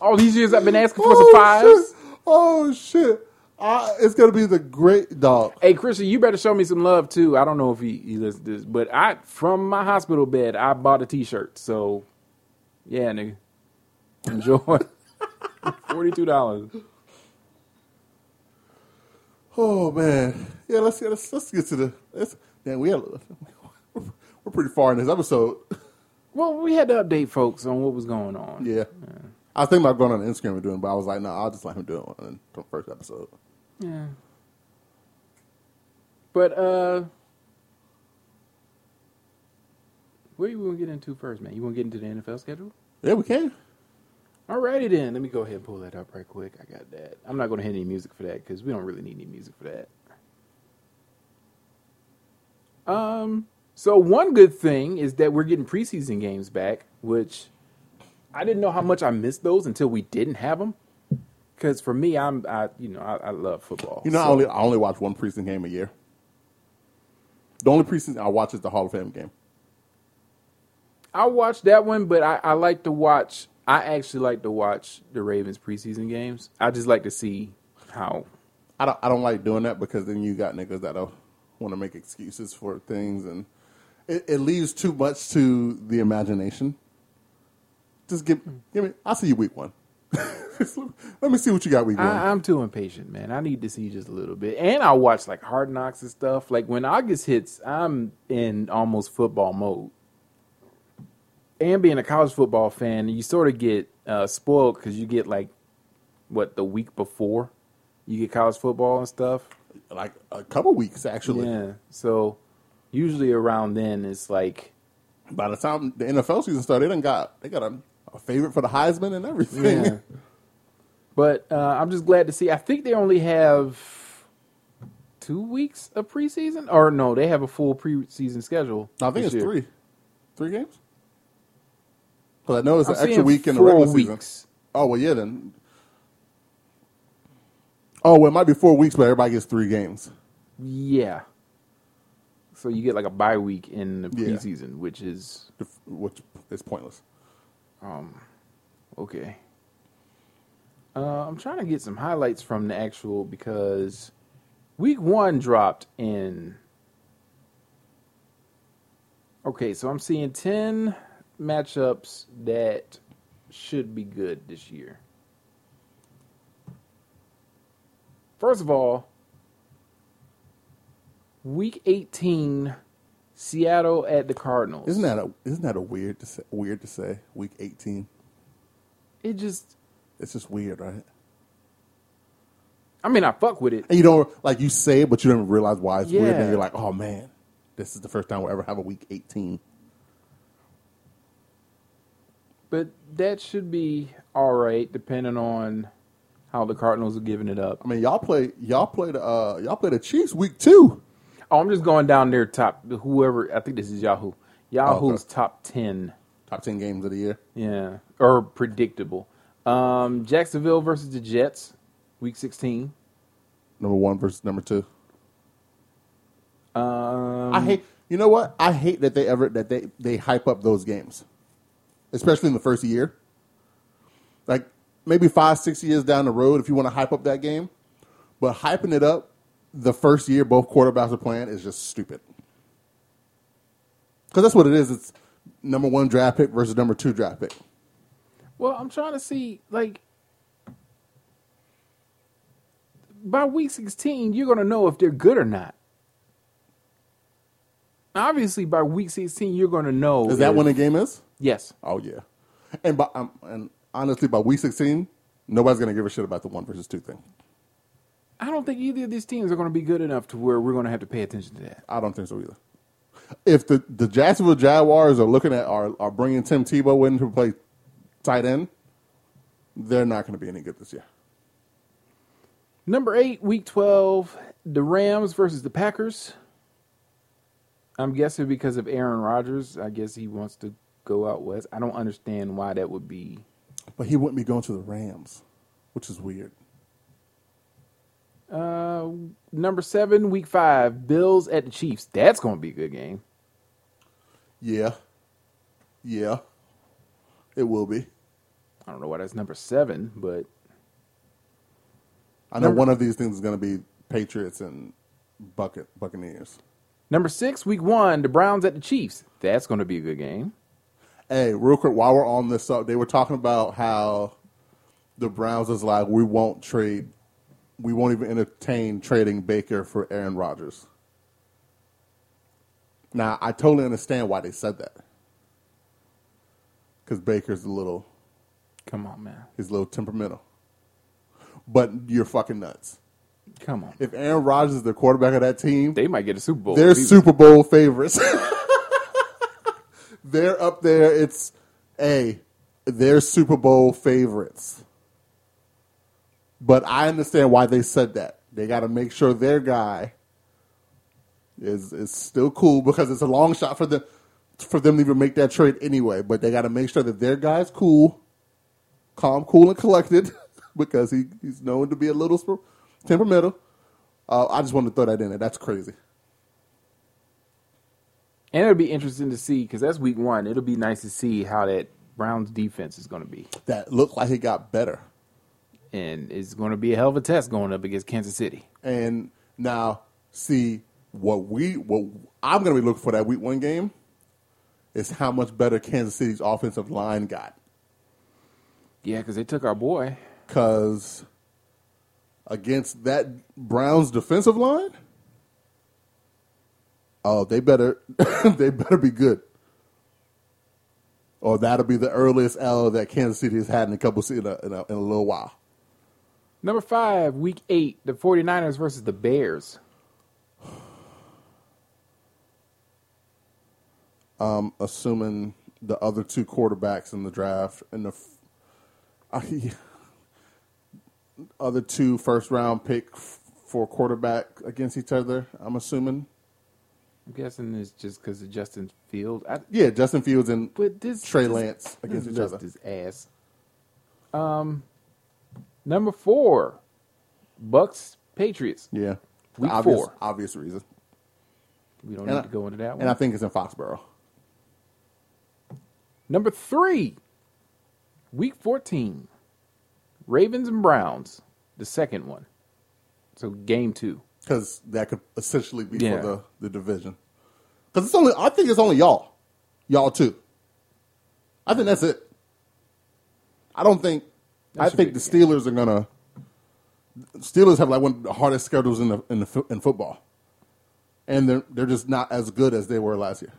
All these years I've been asking for some fives. Shit. Oh shit! Uh, it's gonna be the great dog. Hey, Christian, you better show me some love too. I don't know if he, he listens to this, but I from my hospital bed, I bought a T-shirt. So, yeah, nigga, enjoy. (laughs) Forty-two dollars. Oh man, yeah. Let's get let's, let's get to the. Let's, we have, (laughs) we're pretty far in this episode. Well, we had to update folks on what was going on. Yeah. I was thinking about going on Instagram and doing, it, but I was like, no, I'll just let him do it on the first episode. Yeah. But uh where you want to get into first, man? You want to get into the NFL schedule? Yeah, we can. Alrighty then. Let me go ahead and pull that up right quick. I got that. I'm not going to hit any music for that because we don't really need any music for that. Um. So one good thing is that we're getting preseason games back, which I didn't know how much I missed those until we didn't have them. Because for me, I'm, I, you know, I, I love football. You know, I only I only watch one preseason game a year. The only preseason I watch is the Hall of Fame game. I watch that one, but I, I like to watch. I actually like to watch the Ravens preseason games. I just like to see how. I don't I don't like doing that because then you got niggas that don't want to make excuses for things and it, it leaves too much to the imagination. Just give give me. I'll see you week one. (laughs) Let me see what you got week one. I'm too impatient, man. I need to see just a little bit, and I watch like Hard Knocks and stuff. Like when August hits, I'm in almost football mode. And being a college football fan, you sort of get uh, spoiled because you get like what the week before you get college football and stuff. like a couple weeks actually. Yeah, so usually around then it's like By the time the NFL season started, they done got they got a, a favorite for the Heisman and everything. Yeah. But uh, I'm just glad to see. I think they only have two weeks of preseason, or no, they have a full preseason schedule. I think it's year. three, three games. Because I know it's an extra week in the regular weeks. season. Oh well, yeah then. Oh well, it might be four weeks, but everybody gets three games. Yeah. So you get like a bye week in the Yeah. preseason, which is which is pointless. Um, okay. Uh, I'm trying to get some highlights from the actual because week one dropped in. Okay, so I'm seeing 10 matchups that should be good this year. First of all, week 18, Seattle at the Cardinals. Isn't that a isn't that a weird to say, weird to say? Week eighteen. It just, It's just weird, right? I mean, I fuck with it. And you don't like you say it, but you don't realize why it's weird. Yeah. And you're like, oh man, this is the first time we'll ever have a week eighteen. But that should be all right, depending on how the Cardinals are giving it up. I mean, y'all play y'all play the uh, y'all play the Chiefs week two. Oh, I'm just going down there top. Whoever I think this is Yahoo. Yahoo's okay. top ten. Top ten games of the year. Yeah, or predictable. Um, Jacksonville versus the Jets, week 16. Number one versus number two. Um, I hate. You know what? I hate that they ever that they they hype up those games, especially in the first year. Like maybe five, six years down the road, if you want to hype up that game, but hyping it up the first year both quarterbacks are playing is just stupid. Because that's what it is. It's number one draft pick versus number two draft pick. Well, I'm trying to see like by week 16, you're going to know if they're good or not. Obviously, by week 16, you're going to know. Is that if- when the game is? Yes. Oh yeah, and by, um, and honestly, by week sixteen, nobody's gonna give a shit about the one versus two thing. I don't think either of these teams are going to be good enough to where we're going to have to pay attention to that. I don't think so either. If the, the Jacksonville Jaguars are looking at are, are bringing Tim Tebow in to play tight end, they're not going to be any good this year. Number eight, week 12, the Rams versus the Packers. I'm guessing because of Aaron Rodgers. I guess he wants to go out west. I don't understand why that would be. But he wouldn't be going to the Rams, which is weird. Uh, number seven, week five, Bills at the Chiefs. That's going to be a good game. Yeah. Yeah. It will be. I don't know why that's number seven, but I know Number- one of these things is going to be Patriots and Bucket Buccaneers. Number six, week one, the Browns at the Chiefs. That's going to be a good game. Hey, real quick, while we're on this, up, they were talking about how the Browns is like, we won't trade, we won't even entertain trading Baker for Aaron Rodgers. Now, I totally understand why they said that. Because Baker's a little, Come on, man. he's a little temperamental. But you're fucking nuts. Come on. If Aaron Rodgers is the quarterback of that team, They might get a Super Bowl. they're season. Super Bowl favorites. (laughs) they're up there. It's a they're Super Bowl favorites. But I understand why they said that. They got to make sure their guy is is still cool because it's a long shot for them for them to even make that trade anyway. But they got to make sure that their guy's cool, calm, cool, and collected (laughs) because he, he's known to be a little temperamental. Uh, I just wanted to throw that in there. That's crazy. And it'll be interesting to see because that's week one. It'll be nice to see how that Browns defense is going to be, That looked like it got better. and it's going to be a hell of a test going up against Kansas City. And now, see what we what I'm going to be looking for that week one game is how much better Kansas City's offensive line got. Yeah, because they took our boy. Because against that Browns defensive line, oh, they better (laughs) they better be good. Or that'll be the earliest L that Kansas City has had in a couple in a, in a, in a little while. Number five, week eight, the 49ers versus the Bears. (sighs) um, assuming the other two quarterbacks in the draft and the (laughs) I, other two first round pick f- for quarterback against each other. I'm assuming. I'm guessing it's just because of Justin Field. I, Yeah, Justin Fields and but this Trey this- Lance against each other. is ass. Um, number four, Bucks Patriots. Yeah, Week obvious, four. obvious reason. We don't And need I- to go into that one. And I think it's in Foxborough. Number three, week 14, Ravens and Browns, the second one. So game two. because that could essentially be Yeah. for the, the division. Because it's only, I think it's only y'all, y'all too. I think that's it. I don't think. That I think the Steelers are gonna. Steelers have like one of the hardest schedules in the in the in football, and they're they're just not as good as they were last year.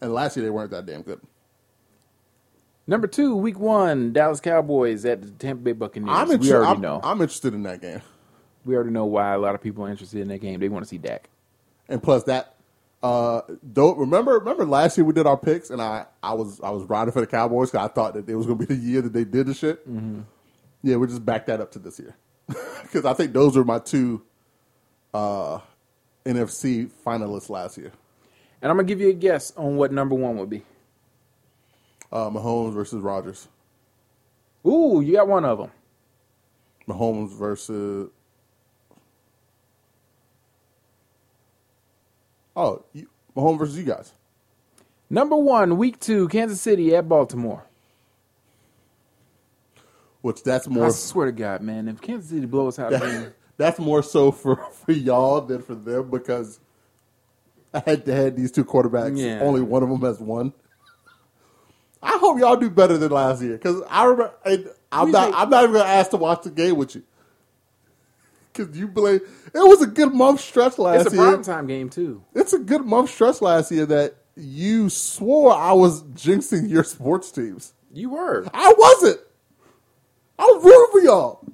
And last year they weren't that damn good. Number two, week one, Dallas Cowboys at the Tampa Bay Buccaneers. I'm we interested. already I'm, know. I'm interested in that game. we already know why a lot of people are interested in that game. They want to see Dak. And plus that, uh, don't remember remember last year we did our picks, and I I was I was riding for the Cowboys because I thought that it was going to be the year that they did the shit. Yeah, we just backed that up to this year (laughs) because I think those were my two uh, NFC finalists last year. And I'm going to give you a guess on what number one would be. Uh, Mahomes versus Rodgers. Ooh, you got one of them. Mahomes versus. Oh, you, Mahomes versus you guys. Number one, week two, Kansas City at Baltimore. Which that's more. I swear to God, man, if Kansas City blows out again, (laughs) that's more so for, for y'all than for them because head to head, these two quarterbacks, Yeah. only one of them has won. I hope y'all do better than last year because I remember. And I'm We not. think- I'm not even gonna ask to watch the game with you because you blame. It was a good month stretch last year. it's a year. prime time game too. It's a good month stretch last year that you swore I was jinxing your sports teams. You were. I wasn't. I was rooting for y'all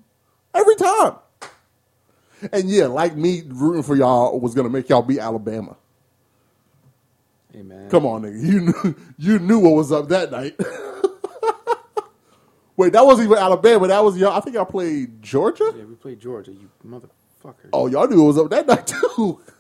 every time. And yeah, like me rooting for y'all was gonna make y'all beat Alabama. Man, Come on, nigga. You knew (laughs) you knew what was up that night. (laughs) Wait, that wasn't even Alabama. That was y'all. I think y'all played Georgia. Yeah, we played Georgia. You motherfucker. Oh, y'all knew it was up that night too. (laughs)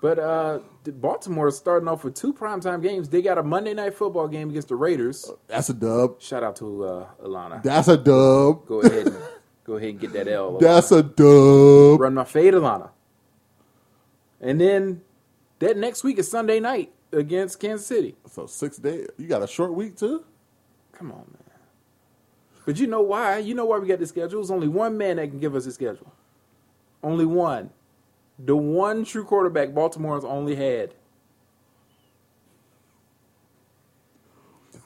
But uh, Baltimore is starting off with two primetime games. They got a Monday night football game against the Raiders. That's a dub. Shout out to uh, Alana. That's a dub. Go ahead and Go ahead and get that L. That's a dub. run my fade Alana. And then that next week is Sunday night against Kansas City. So six days. You got a short week too. Come on, man. But you know why? You know why we got the schedule? There's only one man that can give us a schedule. Only one. The one true quarterback Baltimore has only had. (laughs)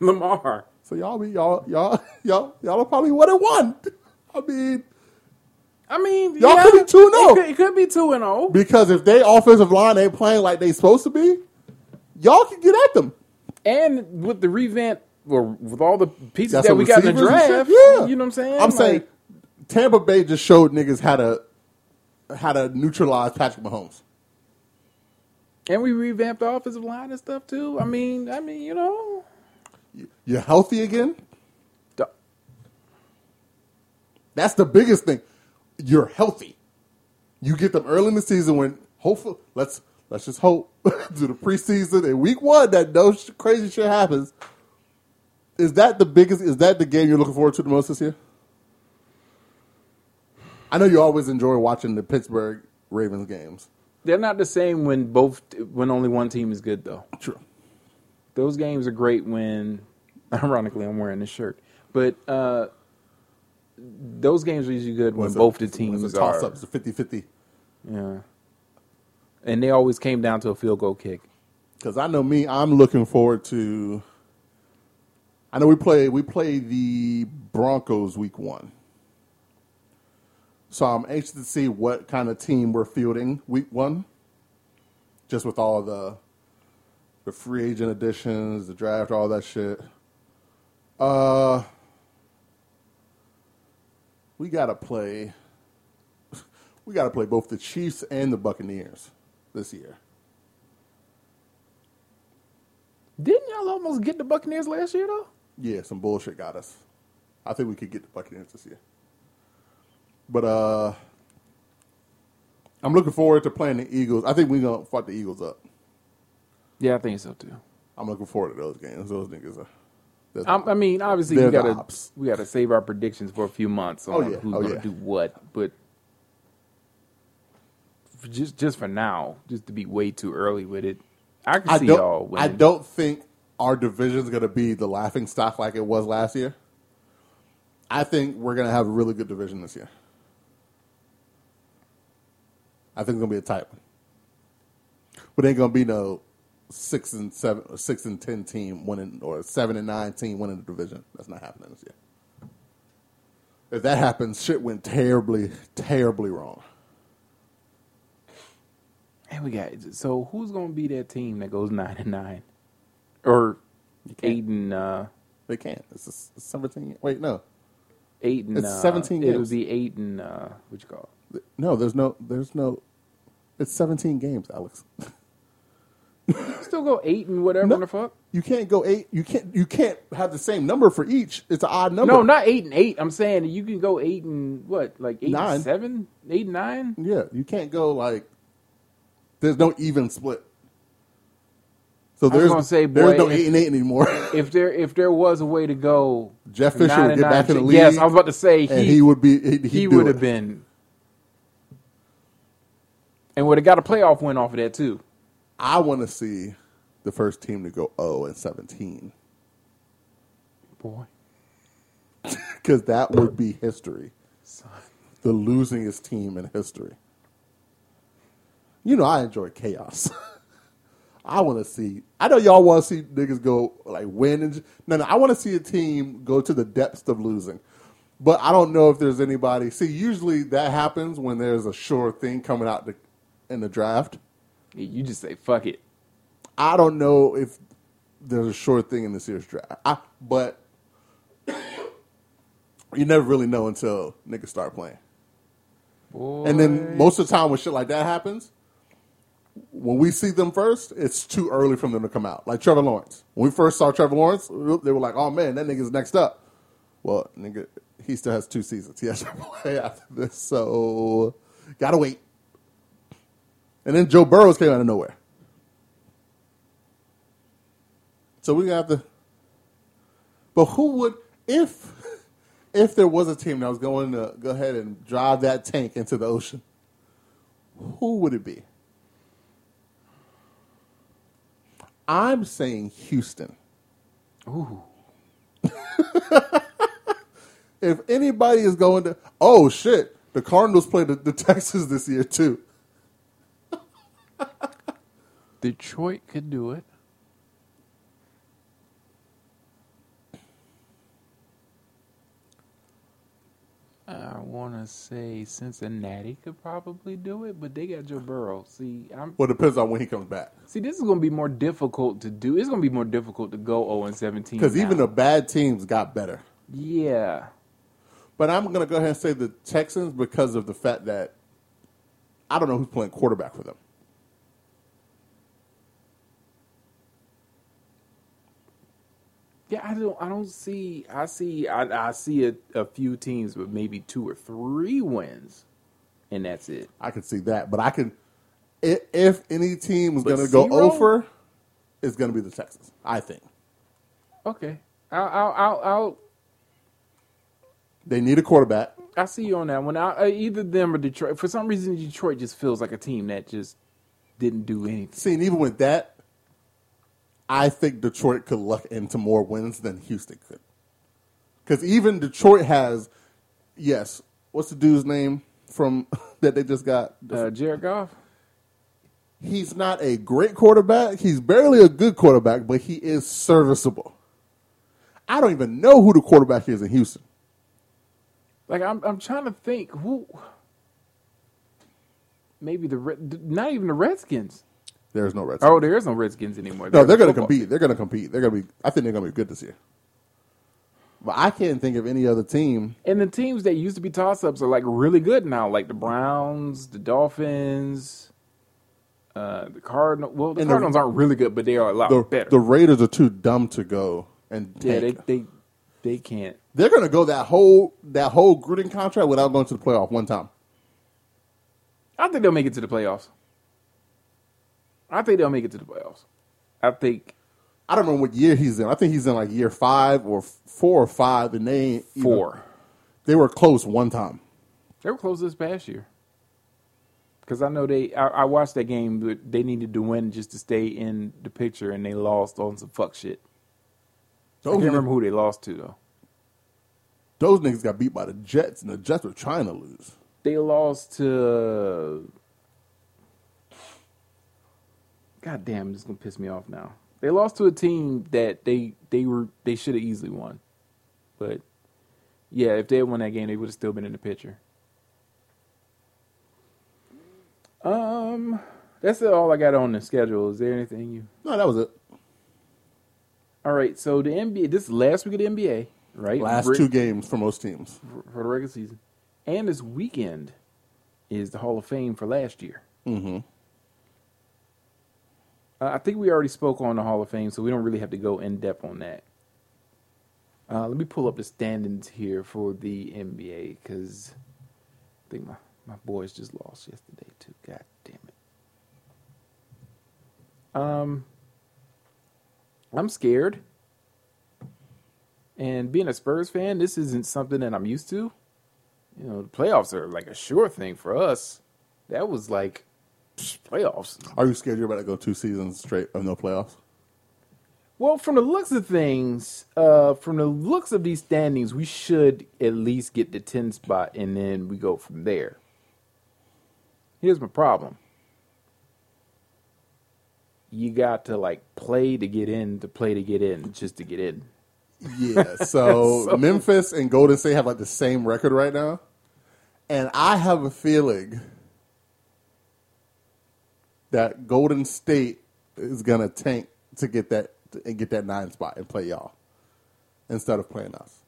Lamar. So y'all be y'all y'all (laughs) y'all y'all are probably one and one. (laughs) I mean, I mean, Y'all yeah, could be 2-0. It oh. could, it could be two and oh. zero. because if they offensive line ain't playing like they supposed to be, y'all can get at them. And with the revamp, or with all the pieces Got that we got in the draft. Yeah. you know what I'm saying? I'm saying Tampa Bay just showed niggas how to how to neutralize Patrick Mahomes. and we revamped the offensive line and stuff too. I mean, I mean, you know, You're healthy again. That's the biggest thing. You're healthy. You get them early in the season when hopefully let's let's just hope (laughs) to the preseason in week one that no sh- crazy shit happens. Is that the biggest? Is that the game you're looking forward to the most this year? I know you always enjoy watching the Pittsburgh Ravens games. they're not the same when both when only one team is good though. True. Those games are great when, (laughs) ironically, I'm wearing this shirt, but uh, those games are usually good when It's a- both the it's teams a toss are. up. It's a 50-50. Yeah, and they always came down to a field goal kick. Because I know me, I'm looking forward to. I know we play we play the Broncos week one, so I'm anxious to see what kind of team we're fielding week one. Just with all the the free agent additions, the draft, all that shit. Uh, we gotta play. (laughs) We gotta play both the Chiefs and the Buccaneers this year. Didn't y'all almost get the Buccaneers last year though? Yeah, some bullshit got us. I think we could get the Buccaneers this year. But uh I'm looking forward to playing the Eagles. I think we're gonna fuck the Eagles up. Yeah, I think so too. I'm looking forward to those games. Those niggas are I, I mean, obviously we gotta ops. we gotta save our predictions for a few months on Oh, yeah. who's Oh, gonna yeah. do what, but just just for now, just to be way too early with it, I can I see y'all. don't I don't think our division's gonna be the laughing stock like it was last year. I think we're gonna have a really good division this year. I think it's gonna be a tight one. But ain't gonna be no six and seven or six and ten team winning or seven and nine team winning the division. That's not happening this year. If that happens, shit went terribly, terribly wrong. And we got so who's gonna be that team that goes nine and nine, or can't. eight and uh, They can't. It's, a, it's seventeen. Wait, no, eight and It's uh, 17 It would be eight and uh, what you call it? no. There's no. There's no. It's seventeen games, Alex. (laughs) (laughs) Still go eight and whatever No. the fuck. You can't go eight. You can't. You can't have the same number for each. It's an odd number. No, not eight and eight. I'm saying you can go eight and what, like eight Nine. and seven, eight and nine. Yeah, you can't go like. There's no even split. So there's gonna say, there's boy, no if- eight and eight anymore. (laughs) If there if there was a way to go, Jeff Fisher would get back in the nine- league. Yes, I was about to say and he he would be. He'd he would have been, and would have got a playoff win off of that too. I want to see the first team to go 0 and 17 Boy, (laughs) because that would be history. son. the losingest team in history. You know, I enjoy chaos. (laughs) I want to see. I know y'all want to see niggas go like win and no, no. I want to see a team go to the depths of losing, but I don't know if there's anybody. See, usually that happens when there's a sure thing coming out the, in the draft. You just say fuck it. I don't know if there's a sure thing in the year's draft, I, but you never really know until niggas start playing. Boy. And then most of the time when shit like that happens, when we see them first, it's too early for them to come out. Like Trevor Lawrence. When we first saw Trevor Lawrence, they were like, oh man, that nigga's next up. Well, nigga, he still has two seasons. He has (laughs) to play after this. So, gotta wait. And then Joe Burrows came out of nowhere. So we got to. But who would. if (laughs) if there was a team that was going to go ahead and drive that tank into the ocean, who would it be? I'm saying Houston. Ooh. (laughs) If anybody is going to, oh shit, the Cardinals play the, the (laughs) Texans this year too. (laughs) Detroit could do it. I want to say Cincinnati could probably do it, but they got Joe Burrow. See, I'm Well, it depends on when he comes back. see. This is going to be more difficult to do. It's going to be more difficult to go zero and seventeen Because even the bad teams got better. yeah, But I'm going to go ahead and say the Texans because of the fact that I don't know who's playing quarterback for them. Yeah. I don't. I don't see. I see. I, I see a, a few teams with maybe two or three wins, and that's it. I can see that. But I can, i- if any team is going to go over, it's going to be the Texans, I think. Okay, I'll. I'll. I'll, I'll They need a quarterback. I see you on that one. I, either them or Detroit. For some reason, Detroit just feels like a team that just didn't do anything. See, and even with that, I think Detroit could luck into more wins than Houston could. Because even Detroit has, yes, what's the dude's name from (laughs) that they just got? Uh, Jared Goff. He's not a great quarterback. He's barely a good quarterback, but he is serviceable. I don't even know who the quarterback is in Houston. Like I'm, I'm trying to think who. Maybe the not even the Redskins. There's no Redskins. Oh, there is no Redskins anymore. no, they're going to compete. They're going to compete. They're going to be. I think they're going to be good this year. But I can't think of any other team. And the teams that used to be toss ups are like really good now, like the Browns, the Dolphins, uh, the Cardinals. Well, the And the- Cardinals aren't really good, but they are a lot The, better. the Raiders are too dumb to go and yeah, they, they they can't. They're going to go that whole that whole Gruden contract without going to the playoff one time. I think they'll make it to the playoffs. I think they'll make it to the playoffs. I think I don't remember what year he's in. I think he's in like year five or four or five, and they ain't even- four. they were close one time. They were close this past year. Because I know they, I, I watched that game, but they needed to win just to stay in the picture, and they lost on some fuck shit. I Those, can't niggas, remember who they lost to though. those niggas got beat by the Jets, and the Jets were trying to lose. They lost to. God damn, this is gonna piss me off now. They lost to a team that they they were they should have easily won, but yeah, if they had won that game, they would have still been in the picture. Um, that's all I got on the schedule. Is there anything you? No, that was it. All right, so the NBA. This is last week of the NBA, right? Last two games for most teams. for, for the regular season, and this weekend is the Hall of Fame for last year. Mm-hmm. Uh, I think we already spoke on the Hall of Fame, so we don't really have to go in depth on that. Uh, let me pull up the standings here for the NBA because I think my, my boys just lost yesterday too. God damn it. Um, I'm scared, and being a Spurs fan, this isn't something that I'm used to. You know, the playoffs are like a sure thing for us. That was like playoffs. Are you scared you're about to go two seasons straight of no playoffs? Well, from the looks of things, uh, from the looks of these standings, we should at least get the 10 spot and then we go from there. Here's my problem. You got to like play to get in, to play to get in, just to get in. Yeah. (laughs) So, So- Memphis and Golden State have like the same record right now, and I have a feeling that Golden State is gonna tank to get that and get that nine spot and play y'all instead of playing us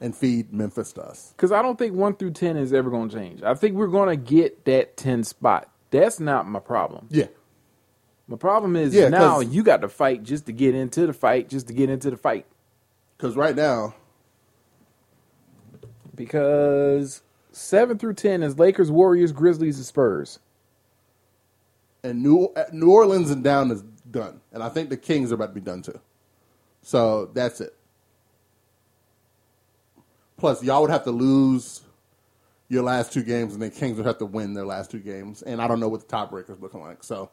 and feed Memphis to us. Because I don't think 1 through 10 is ever going to change. I think we're going to get that 10 spot. That's not my problem. Yeah. My problem is Yeah, now you got to fight just to get into the fight, just to get into the fight. Because right now, because seven through ten is Lakers, Warriors, Grizzlies, and Spurs. and New New Orleans and down is done, and I think the Kings are about to be done too. So that's it. Plus, y'all would have to lose your last two games, and then Kings would have to win their last two games. And I don't know what the tiebreakers looking like. So,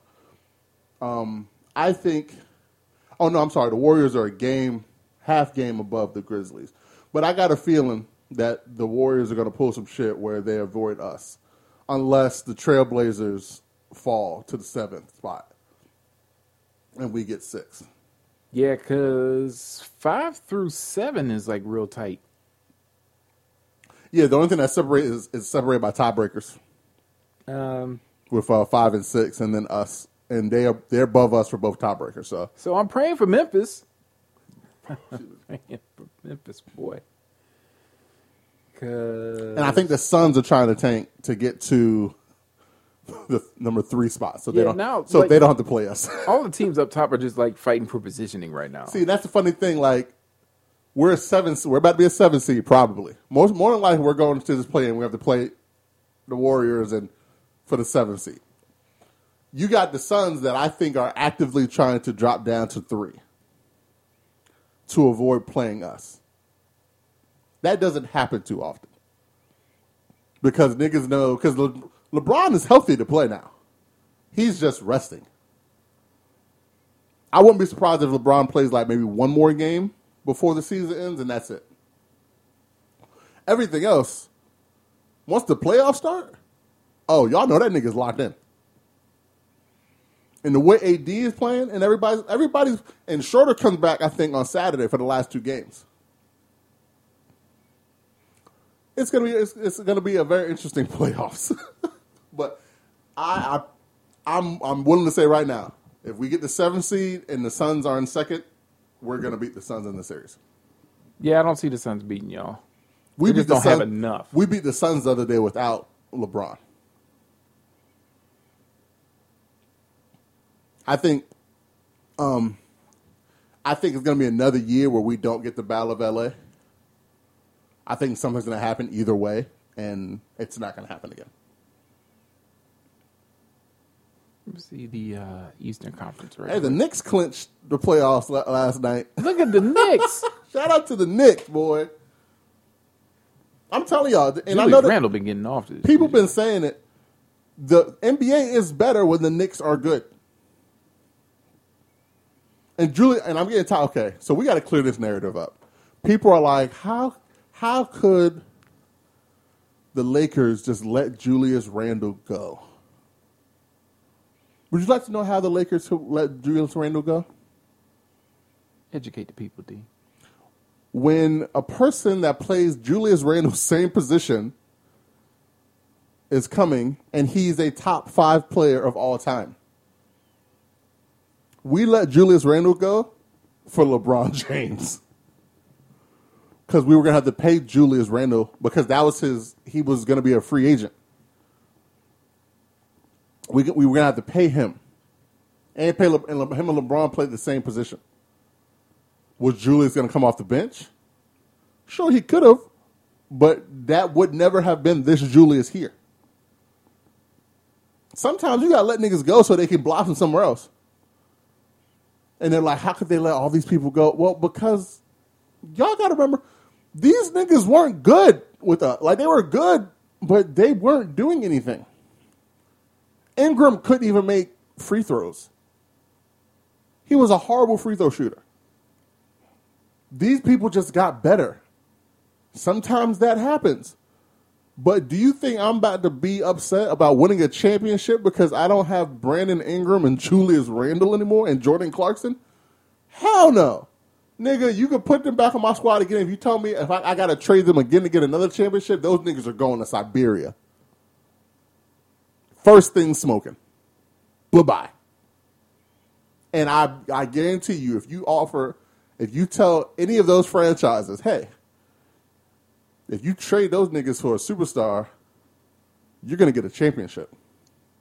um, I think. Oh no, I'm sorry. The Warriors are a game, half game above the Grizzlies, but I got a feeling that the Warriors are going to pull some shit where they avoid us, unless the Trailblazers fall to the seventh spot, and we get six. Yeah, because five through seven is like real tight. Yeah, the only thing that separates is, is separated by tiebreakers Um, with uh, five and six, and then us, and they are they're above us for both tiebreakers. So so I'm praying for Memphis. (laughs) praying for Memphis, boy. And I think the Suns are trying to tank to get to the number three spot, so they Yeah, don't. now, so like- they don't have to play us. all the teams up top are just like fighting for positioning right now. See, that's the funny thing. Like, we're a seven. We're about to be a seven seed, probably. Most more than likely, we're going to this play, and we have to play the Warriors and for the seven seed. You got the Suns that I think are actively trying to drop down to three to avoid playing us. That doesn't happen too often because niggas know because Le, LeBron is healthy to play now. He's just resting. I wouldn't be surprised if LeBron plays like maybe one more game before the season ends, and that's it. Everything else, once the playoffs start, oh, y'all know that nigga's locked in. And the way AD is playing, and everybody's everybody's and Schroeder comes back, I think, on Saturday for the last two games. It's gonna be it's, it's gonna be a very interesting (laughs) playoffs. (laughs) but I, I I'm I'm willing to say right now, if we get the seventh seed and the Suns are in second, we're gonna beat the Suns in the series. Yeah, I don't see the Suns beating y'all. We They just the don't have enough. We beat the Suns the other day without LeBron. I think, um, I think it's gonna be another year where we don't get the Battle of LA. I think something's gonna happen either way, and it's not gonna happen again. Let me see the uh, Eastern Conference right Hey, the Knicks clinched the playoffs la- last night. (laughs) Look at the Knicks. (laughs) Shout out to the Knicks, boy. I'm telling y'all, and I know that Randle been getting off this. people been saying it. The NBA is better when the Knicks are good. And Julie, and I'm getting tired. Okay, so we got to clear this narrative up. People are like, how how could the Lakers just let Julius Randle go? Would you like to know how the Lakers let Julius Randle go? Educate the people, D. when a person that plays Julius Randle's (laughs) same position is coming and he's a top five player of all time. We let Julius Randle go for LeBron (laughs) James. Because we were to have to pay Julius Randle because that was his, he was to be a free agent. We, we were to have to pay him. And, pay Le, and Le, him and LeBron played the same position. Was Julius to come off the bench? Sure, he could have, but that would never have been this Julius here. Sometimes you gotta let niggas go so they can blossom somewhere else. And they're like, how could they let all these people go? Well, because y'all gotta remember, these niggas weren't good with us. Like they were good, but they weren't doing anything. Ingram couldn't even make free throws. He was a horrible free throw shooter these people just got better. Sometimes that happens. But do you think I'm about to be upset about winning a championship because I don't have Brandon Ingram and Julius Randle anymore and Jordan Clarkson? Hell no. Nigga, you can put them back on my squad again. If you tell me if I, I got to trade them again to get another championship, those niggas are going to Siberia. First thing smoking. Bye bye. And I, I guarantee you, if you offer, if you tell any of those franchises, hey, if you trade those niggas for a superstar, you're going to get a championship.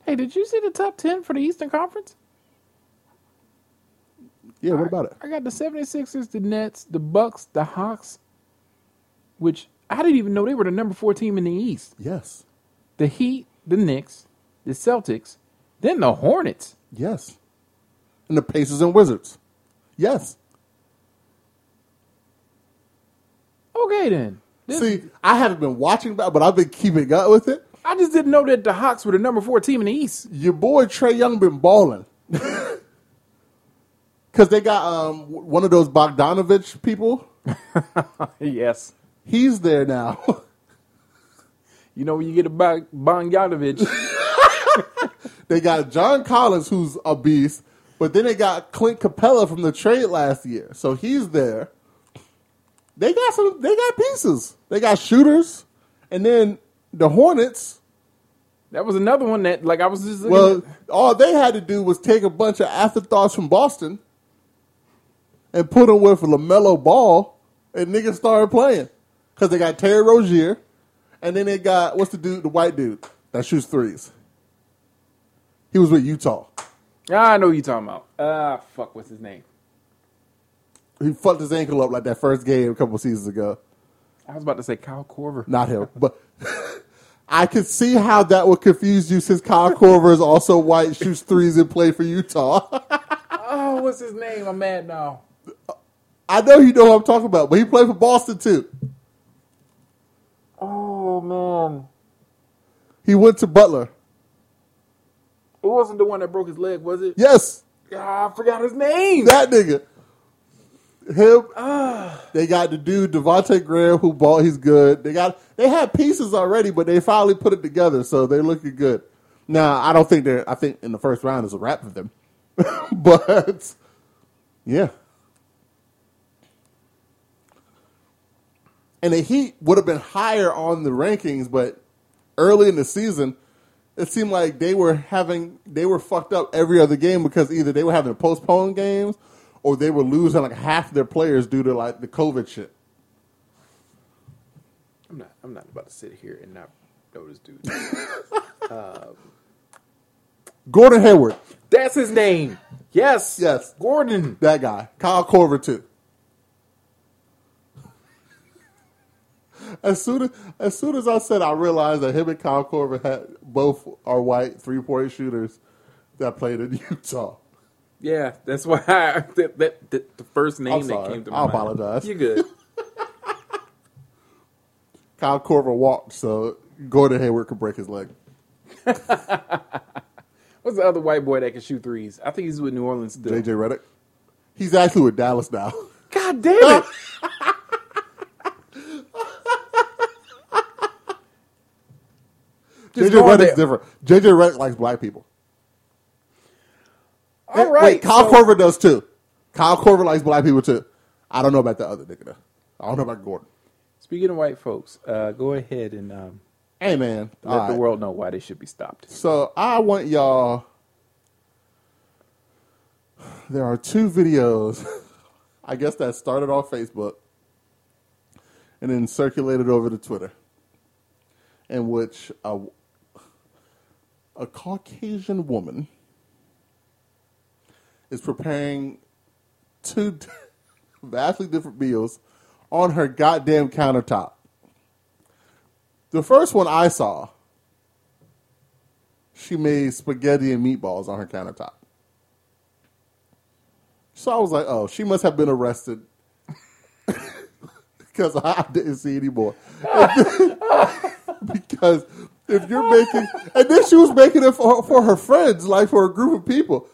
Hey, did you see the top 10 for the Eastern Conference? Yeah, what about it? I got the 76ers, the Nets, the Bucks, the Hawks, which I didn't even know they were the number four team in the East. Yes. The Heat, the Knicks, the Celtics, then the Hornets. Yes. And the Pacers and Wizards. Yes. Okay then. This- See, I haven't been watching that, but I've been keeping up with it. I just didn't know that the Hawks were the number four team in the East. Your boy Trae Young been balling. (laughs) Cause they got um one of those Bogdanovich people. (laughs) yes. He's there now. (laughs) You know when you get a Bog- Bogdanovich, (laughs) they got John Collins, who's a beast, but then they got Clint Capela from the trade last year, so he's there. They got some. They got pieces. They got shooters, and then the Hornets. that was another one that like I was just Well, at- all they had to do was take a bunch of afterthoughts from Boston and put him with LaMelo Ball, and niggas started playing because they got Terry Rozier, and then they got what's the dude, the white dude that shoots threes. He was with Utah. I know who you're talking about. Ah, fuck, what's his name? He fucked his ankle up like that first game a couple seasons ago. I was about to say Kyle Korver. Not him, but (laughs) I could see how that would confuse you since Kyle Korver is also white, shoots threes, and play for Utah. (laughs) Oh, what's his name? I'm mad now. I know you know what I'm talking about, but he played for Boston too. Oh man, He went to Butler. it wasn't the one that broke his leg, was it? Yes, Ah, I forgot his name. that nigga. Him. Ah. They got the dude Devonte' Graham who bought. He's good. They got. They had pieces already, but they finally put it together, so they're looking good. Now I don't think they're. I think in the first round is a wrap for them, (laughs) but yeah. And the Heat would have been higher on the rankings, but early in the season, it seemed like they were having they were fucked up every other game because either they were having to postpone games or they were losing like half their players due to like the COVID shit. I'm not. I'm not about to sit here and not know this dude. (laughs) Um, Gordon Hayward, That's his name. Yes. Yes. Gordon. that guy. Kyle Korver too. As soon as as soon as I said, I realized that him and Kyle Korver had both are white three point shooters that played in (laughs) Utah. Yeah, that's why I, that, that, that the first name that came to my I mind. apologize. You're good. (laughs) Kyle Korver walked, so Gordon Hayward could break his leg. (laughs) What's the other white boy that can shoot threes? I think he's with New Orleans still. JJ Redick. He's actually with Dallas now. God damn it! Just JJ going Redick's different. JJ Redick likes black people. All right. Wait, Kyle so- Korver does too. Kyle Korver likes black people too. I don't know about the other nigga though. I don't know about Gordon. Speaking of white folks, uh, go ahead and um, Hey man, let all the right. world know why they should be stopped. So I want y'all. There are two videos, (laughs) I guess that started on Facebook and then circulated over to Twitter, in which a, a Caucasian woman is preparing two (laughs) vastly different meals on her goddamn countertop. The first one I saw she made spaghetti and meatballs on her countertop. So I was like, oh, she must have been arrested (laughs) because I didn't see any more. (laughs) because if you're making, and then she was making it for, for her friends, like for a group of people.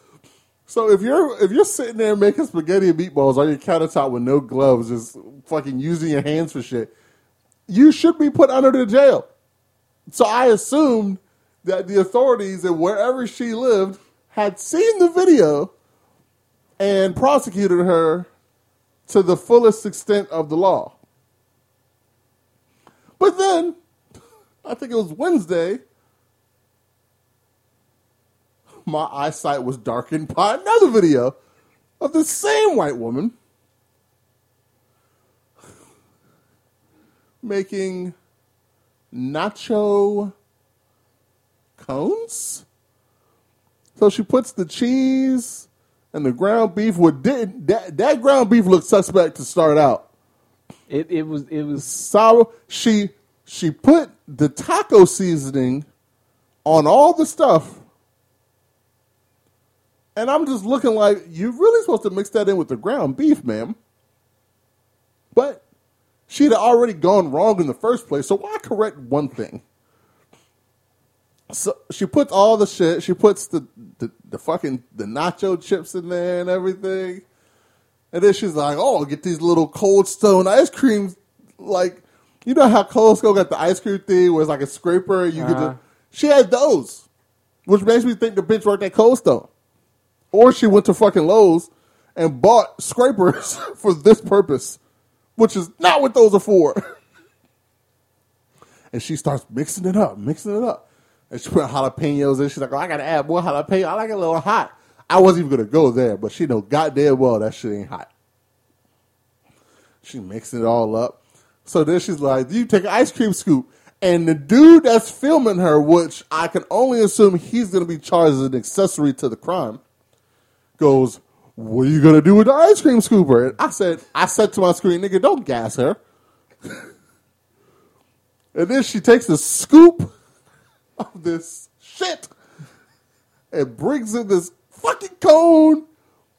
So if you're if you're sitting there making spaghetti and meatballs on your countertop with no gloves, just fucking using your hands for shit, you should be put under the jail. So I assumed that the authorities and wherever she lived had seen the video and prosecuted her to the fullest extent of the law. But then, I think it was Wednesday, my eyesight was darkened by another video of the same white woman making nacho cones. So she puts the cheese and the ground beef. What did that, that ground beef looked suspect to start out. It it was it was Sour. She she put the taco seasoning on all the stuff. And I'm just looking like you're really supposed to mix that in with the ground beef, ma'am. But She'd already gone wrong in the first place, so why correct one thing? So she puts all the shit. She puts the, the the fucking the nacho chips in there and everything. And then she's like, "Oh, get these little Cold Stone ice creams. Like, you know how Cold Stone got the ice cream thing where it's like a scraper. You could Uh-huh. just, she had those, which makes me think the bitch worked at Cold Stone, or she went to fucking Lowe's and bought scrapers (laughs) for this purpose, which is not what those are for. (laughs) and she starts mixing it up, mixing it up. And she put jalapenos in. She's like, oh, I gotta add more jalapeno. I like it a little hot. I wasn't even gonna go there, but she know goddamn well that shit ain't hot. She mixing it all up. So then she's like, you take an ice cream scoop. And the dude that's filming her, which I can only assume he's gonna be charged as an accessory to the crime, goes, What are you gonna do with the ice cream scooper? And I said, I said to my screen, nigga, don't gas her. (laughs) and then she takes a scoop (laughs) of this shit and brings in this fucking cone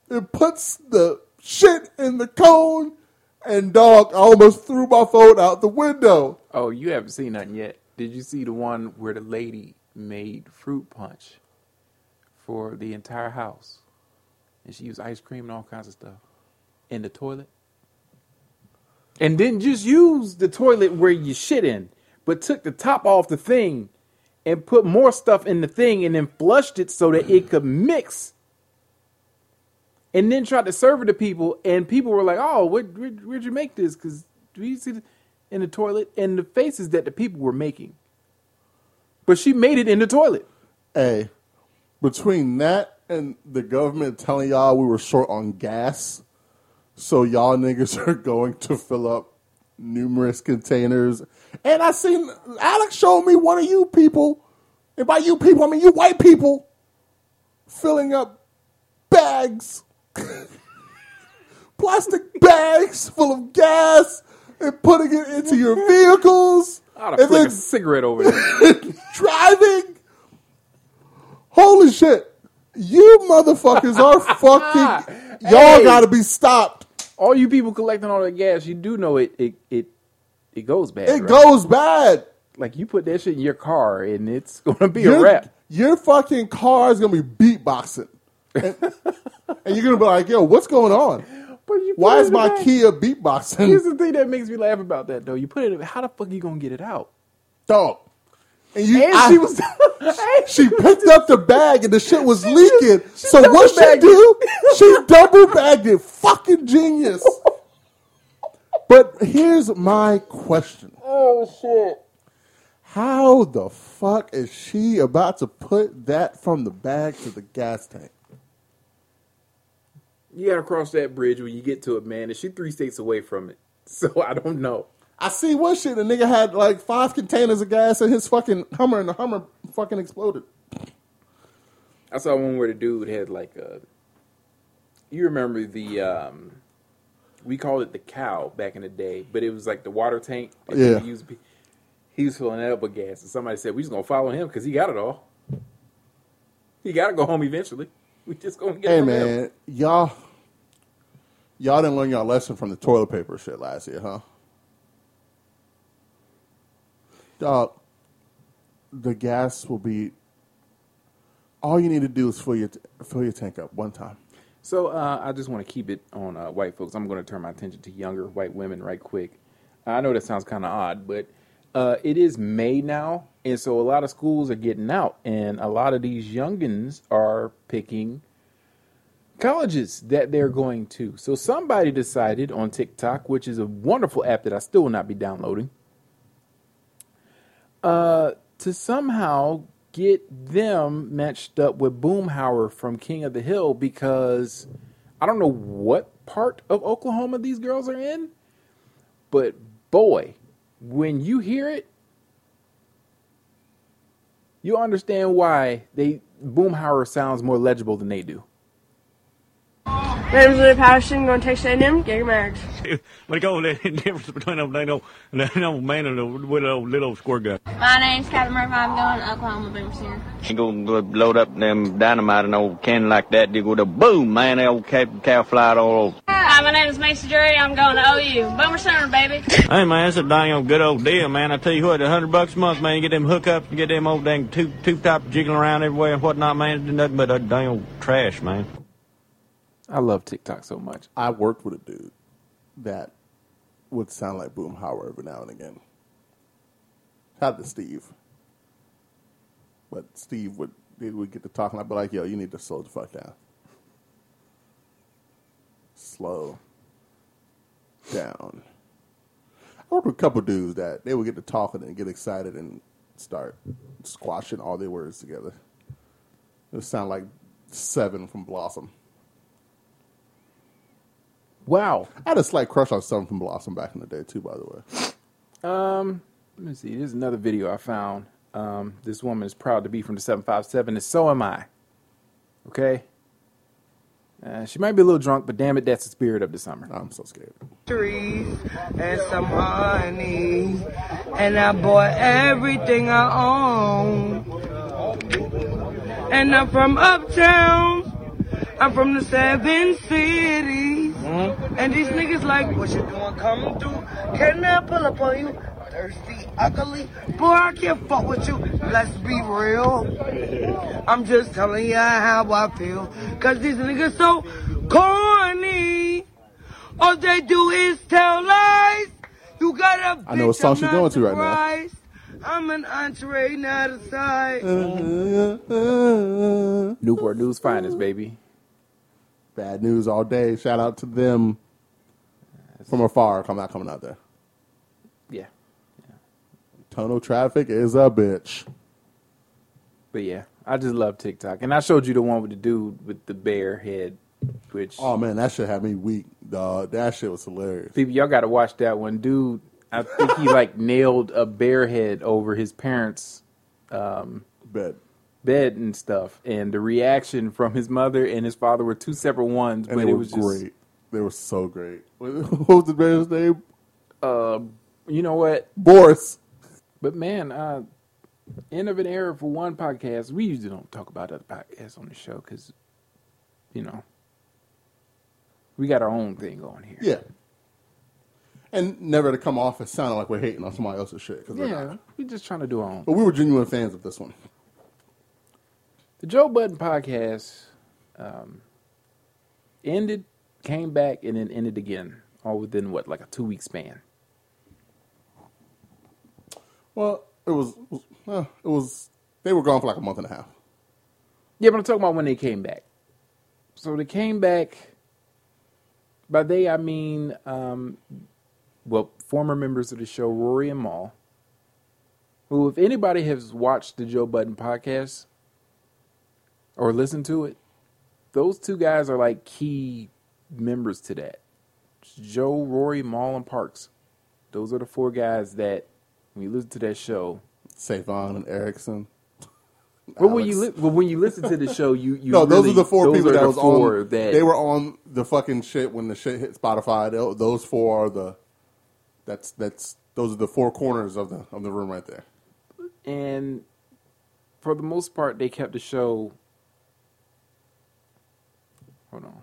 and puts the shit in the cone. And dog, I almost threw my phone out the window. Oh, you haven't seen nothing yet. Did you see the one where the lady made fruit punch for the entire house? And she used ice cream and all kinds of stuff in the toilet. And didn't just use the toilet where you shit in, but took the top off the thing and put more stuff in the thing and then flushed it so that it could mix. And then tried to serve it to people, and people were like, "Oh, where, where, where'd you make this? Because do you see?" In the toilet and the faces that the people were making. But she made it in the toilet. Hey, between that and the government telling y'all we were short on gas, so y'all niggas (laughs) are going to fill up numerous containers. And I seen Alex showed me one of you people, and by you people I mean you white people, filling up bags, plastic bags full of gas, and putting it into your vehicles, I'd and have flicked then a cigarette over there. (laughs) driving. Holy shit. You motherfuckers are (laughs) fucking. Y'all gotta be stopped. all you people collecting all the gas, you do know it it it, it goes bad. It right? goes bad. like you put that shit in your car and it's gonna be a Your, wrap. your fucking car is gonna be beatboxing. And, and you're gonna be like, yo, what's going on? Why is my bag. Kia beatboxing?" Here's the thing that makes me laugh about that though. You put it. in- How the fuck are you gonna get it out? Dog. And you And I- she was. (laughs) (laughs) She picked up the bag and the shit was (laughs) leaking. she so what she do? She double bagged it. Fucking genius. But here's my question. Oh shit. How the fuck is she about to put that from the bag to the gas tank? You gotta cross that bridge when you get to it, man. And she three states away from it, (laughs) so I don't know. I see one shit. The nigga had like five containers of gas in his fucking Hummer, and the Hummer fucking exploded. I saw one where the dude had like a. You remember the um, we called it the cow back in the day, but it was like the water tank. Yeah. he was filling that up with gas, and somebody said we just gonna follow him because he got it all. He got to go home eventually. We just gonna get Hey from him. man, y'all, y'all didn't learn y'all lesson from the toilet paper shit last year, huh? Dog, the gas will be. All you need to do is fill your fill your tank up one time. So uh, I just want to keep it on uh, white folks. I'm going to turn my attention to younger white women right quick. I know that sounds kind of odd, but uh, it is May now, and so a lot of schools are getting out, and a lot of these youngins are picking colleges that they're going to. So somebody decided on TikTok, which is a wonderful app that I still will not be downloading, uh, to somehow get them matched up with Boomhauer from King of the Hill because I don't know what part of Oklahoma these girls are in, but boy, when you hear it, you understand why they Boomhauer sounds more legible than they do. My name's Leonard Patterson, going to Texas A&M, get your marriage. What go (laughs) the difference between (laughs) a little, little man and a little, little square guy? My name's Captain Murphy. I'm going to Oklahoma Boomer Sooner. You go load up them dynamite and old cannon like that, you go to boom, man, the old cow, cow fly all over. Hi, my name is Macy Drury. I'm going to OU. Boomer Sooner, baby. Hey man, that's a dang old good old deal, man. I tell you what, a hundred bucks a month, man, you get them hookups, you get them old dang tube tube top jiggling around everywhere and whatnot, man. It's nothing but a dang old trash, man. I love TikTok so much. I worked with a dude that would sound like Boomhauer every now and again. Had to Steve, but Steve would they would get to talking. I'd be like, "Yo, you need to slow the fuck down. Slow down." I worked with a couple dudes that they would get to talking and get excited and start squashing all their words together. It would sound like Seven from Blossom. Wow. I had a slight crush on Seven from Blossom back in the day too. By the way, Um, let me see. There's another video I found. Um, this woman is proud to be from the 757, and so am I. Okay? Uh, she might be a little drunk, but damn it, that's the spirit of the summer. I'm so scared. trees and some honey. And I bought everything I own. And I'm from uptown. I'm from the seven cities. Uh-huh. And these niggas like, what you doing coming through? Can I pull up on you? Thirsty, ugly. Boy, I can't fuck with you. Let's be real. I'm just telling you how I feel. Cause these niggas so corny. All they do is tell lies. You got a I know what song she's going to right now. I'm an entree, not a side. (laughs) Newport News finest, baby. Bad news all day. Shout out to them from afar. I'm not coming out there. Yeah. Tunnel traffic is a bitch. But yeah, I just love TikTok. And I showed you the one with the dude with the bear head, which Oh man, that shit had me weak, dog. That shit was hilarious. people y'all got to watch that one, dude. I think he like (laughs) nailed a bear head over his parents' um, Bet. bed and stuff, and the reaction from his mother and his father were two separate ones, And but they it were was just great. They were so great. (laughs) What was the man's name? uh, you know what? Boris. But man, uh, end of an era for one podcast. We usually don't talk about other podcasts on the show because, you know, we got our own thing going here. Yeah. And never to come off as sounding like we're hating on somebody else's shit. 'cause we're Yeah, not. we're just trying to do our own. But we were genuine fans of this one. The Joe Budden podcast um, ended, came back, and then ended again, all within what, like a two week span. Well, it was, well, it was, they were gone for like a month and a half. Yeah, but I'm talking about when they came back. So they came back. By they, I mean, um, well, former members of the show, Rory and Mal, who, if anybody has watched the Joe Budden podcast or listen to it, those two guys are like key members to that. Joe, Rory, Mal, and Parks. Those are the four guys that, when you listen to that show, Savon and Erickson. (laughs) well, when you li- well, when you listen to the show, you, you (laughs) no, those are the four people that was on. that They were on the fucking shit when the shit hit Spotify. Tho- Those four are the. That's that's those are the four corners of the of the room right there. and for the most part, they kept the show. Hold on.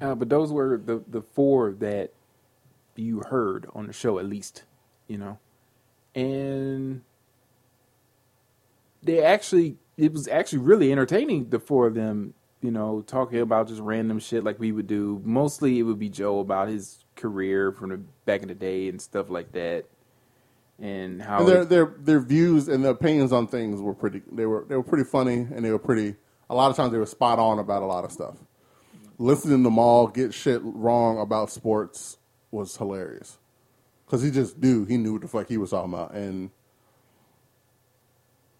Uh, but those were the the four that you heard on the show, at least, you know, and they actually it was actually really entertaining. The four of them, you know, talking about just random shit like we would do. Mostly, it would be Joe about his career from the back in the day and stuff like that, and how And their their their views and their opinions on things were pretty. They were they were pretty funny and they were pretty. A lot of times they were spot on about a lot of stuff. Listening to all get shit wrong about sports was hilarious because he just knew he knew what the fuck he was talking about and.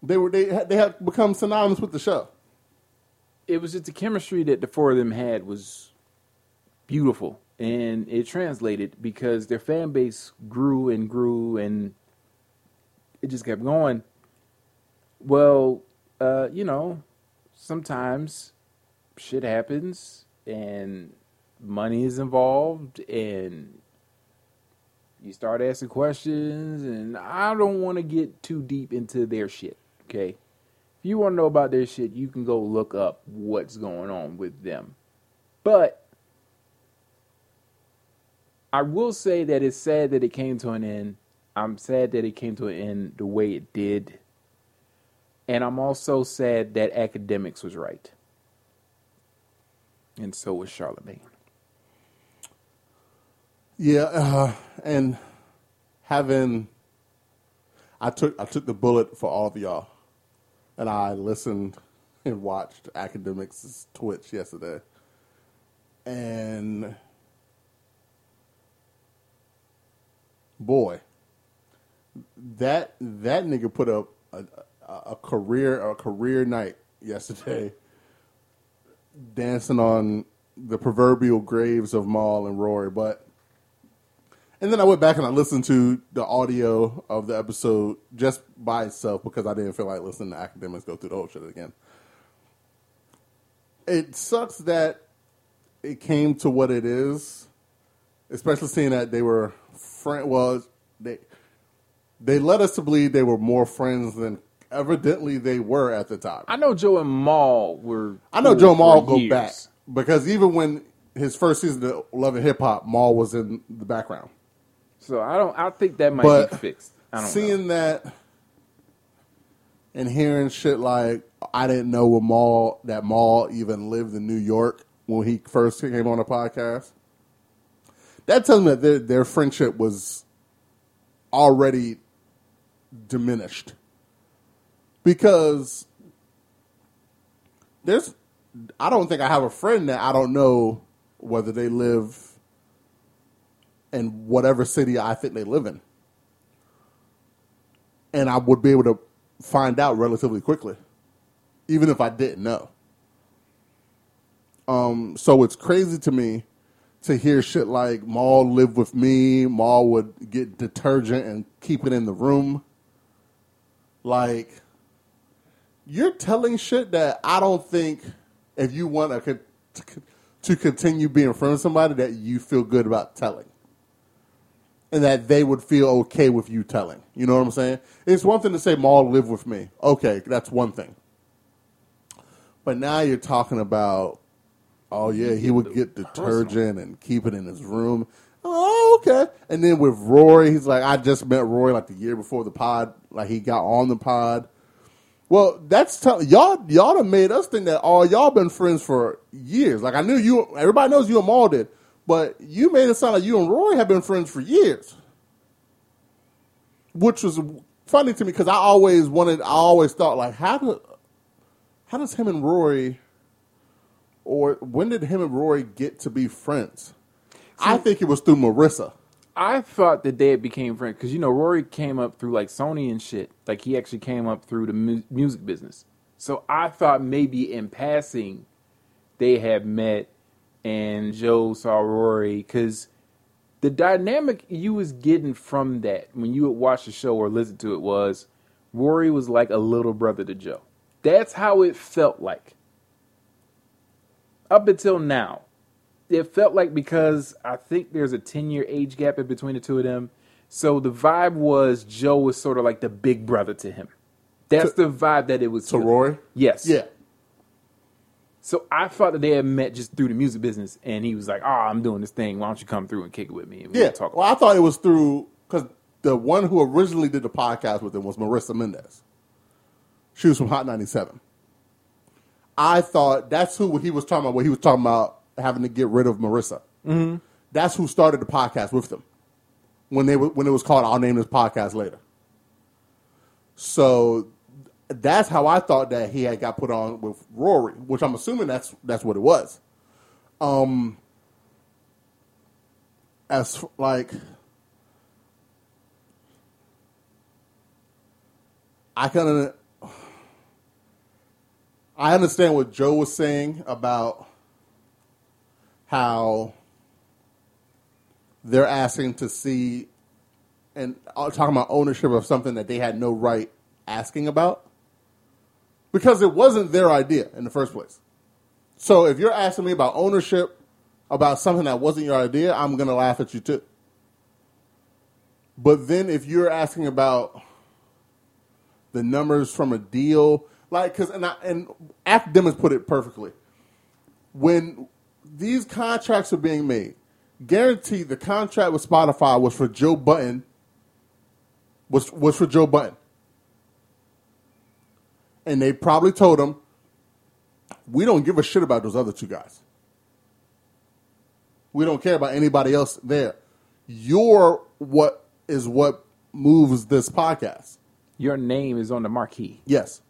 They were they had, they had become synonymous with the show. it was just the chemistry that the four of them had was beautiful and it translated because their fan base grew and grew and it just kept going well uh, you know sometimes shit happens and money is involved and you start asking questions and i don't want to get too deep into their shit okay if you want to know about their shit, you can go look up what's going on with them. But I will say that it's sad that it came to an end. I'm sad that it came to an end the way it did. And I'm also sad that Akademiks was right. And so was Charlemagne. Yeah, uh, and having I took I took the bullet for all of y'all, and I listened and watched Akademiks Twitch yesterday, and boy, that that nigga put up a, a, career a career night yesterday, (laughs) dancing on the proverbial graves of Mal and Rory, but. And then I went back and I listened to the audio of the episode just by itself because I didn't feel like listening to Akademiks go through the whole shit again. It sucks that it came to what it is, especially seeing that they were friend. Well, they they led us to believe they were more friends than evidently they were at the time. I know Joe and Mal were. I know cool Joe Mal go years. back because even when his first season of Love and Hip Hop, Mal was in the background. So I don't. I think that might But be fixed. I don't know. seeing that and hearing shit like I didn't know when Mal that Mal even lived in New York when he first came on the podcast. That tells me that their, their friendship was already diminished because there's I don't think I have a friend that I don't know whether they live in whatever city I think they live in. And I would be able to find out relatively quickly, even if I didn't know. Um, so it's crazy to me to hear shit like Mal lived with me, Mal would get detergent and keep it in the room. Like, you're telling shit that I don't think if you want to, to, continue being friends with somebody that you feel good about telling. And that they would feel okay with you telling. You know what I'm saying? It's one thing to say Mal live with me. Okay, that's one thing. But now you're talking about, oh yeah, he would get detergent and keep it in his room. Oh, okay. And then with Rory, he's like, I just met Rory like the year before the pod. Like he got on the pod. Well, that's tell y'all. Y'all have made us think that all y'all been friends for years. Like I knew you. Everybody knows you and Mal did, but you made it sound like you and Rory have been friends for years, which was funny to me because I always wanted. I always thought like, how do, how does him and Rory, or when did him and Rory get to be friends? I think it was through Marisa. I thought that they had became friends because you know Rory came up through like Sony and shit. Like he actually came up through the mu- music business. So I thought maybe in passing they had met and Joe saw Rory because the dynamic you was getting from that when you would watch the show or listen to it was Rory was like a little brother to Joe. That's how it felt like. Up until now, it felt like because I think there's a 10 year age gap in between the two of them. So the vibe was Joe was sort of like the big brother to him. That's the vibe that it was. To Rory? Yes. Yeah. So I thought that they had met just through the music business, and he was like, "Oh, I'm doing this thing. Why don't you come through and kick it with me?" And Yeah. we'll talk Well, I thought it was through because the one who originally did the podcast with him was Marisa Mendez. She was from Hot 97. I thought that's who he was talking about when he was talking about having to get rid of Marisa. Mm-hmm. That's who started the podcast with them when they were, when it was called I'll name this podcast later. So that's how I thought that he had got put on with Rory, which I'm assuming that's that's what it was. Um, as like I kind of I understand what Joe was saying about how they're asking to see and uh, talking about ownership of something that they had no right asking about because it wasn't their idea in the first place. So if you're asking me about ownership about something that wasn't your idea, I'm going to laugh at you too. But then if you're asking about the numbers from a deal, like because and I, and Akademiks put it perfectly. When these contracts are being made, guaranteed the contract with Spotify was for Joe Budden. Was was for Joe Budden, and they probably told him, "We don't give a shit about those other two guys. We don't care about anybody else there. You're what is what moves this podcast. Your name is on the marquee. Yes,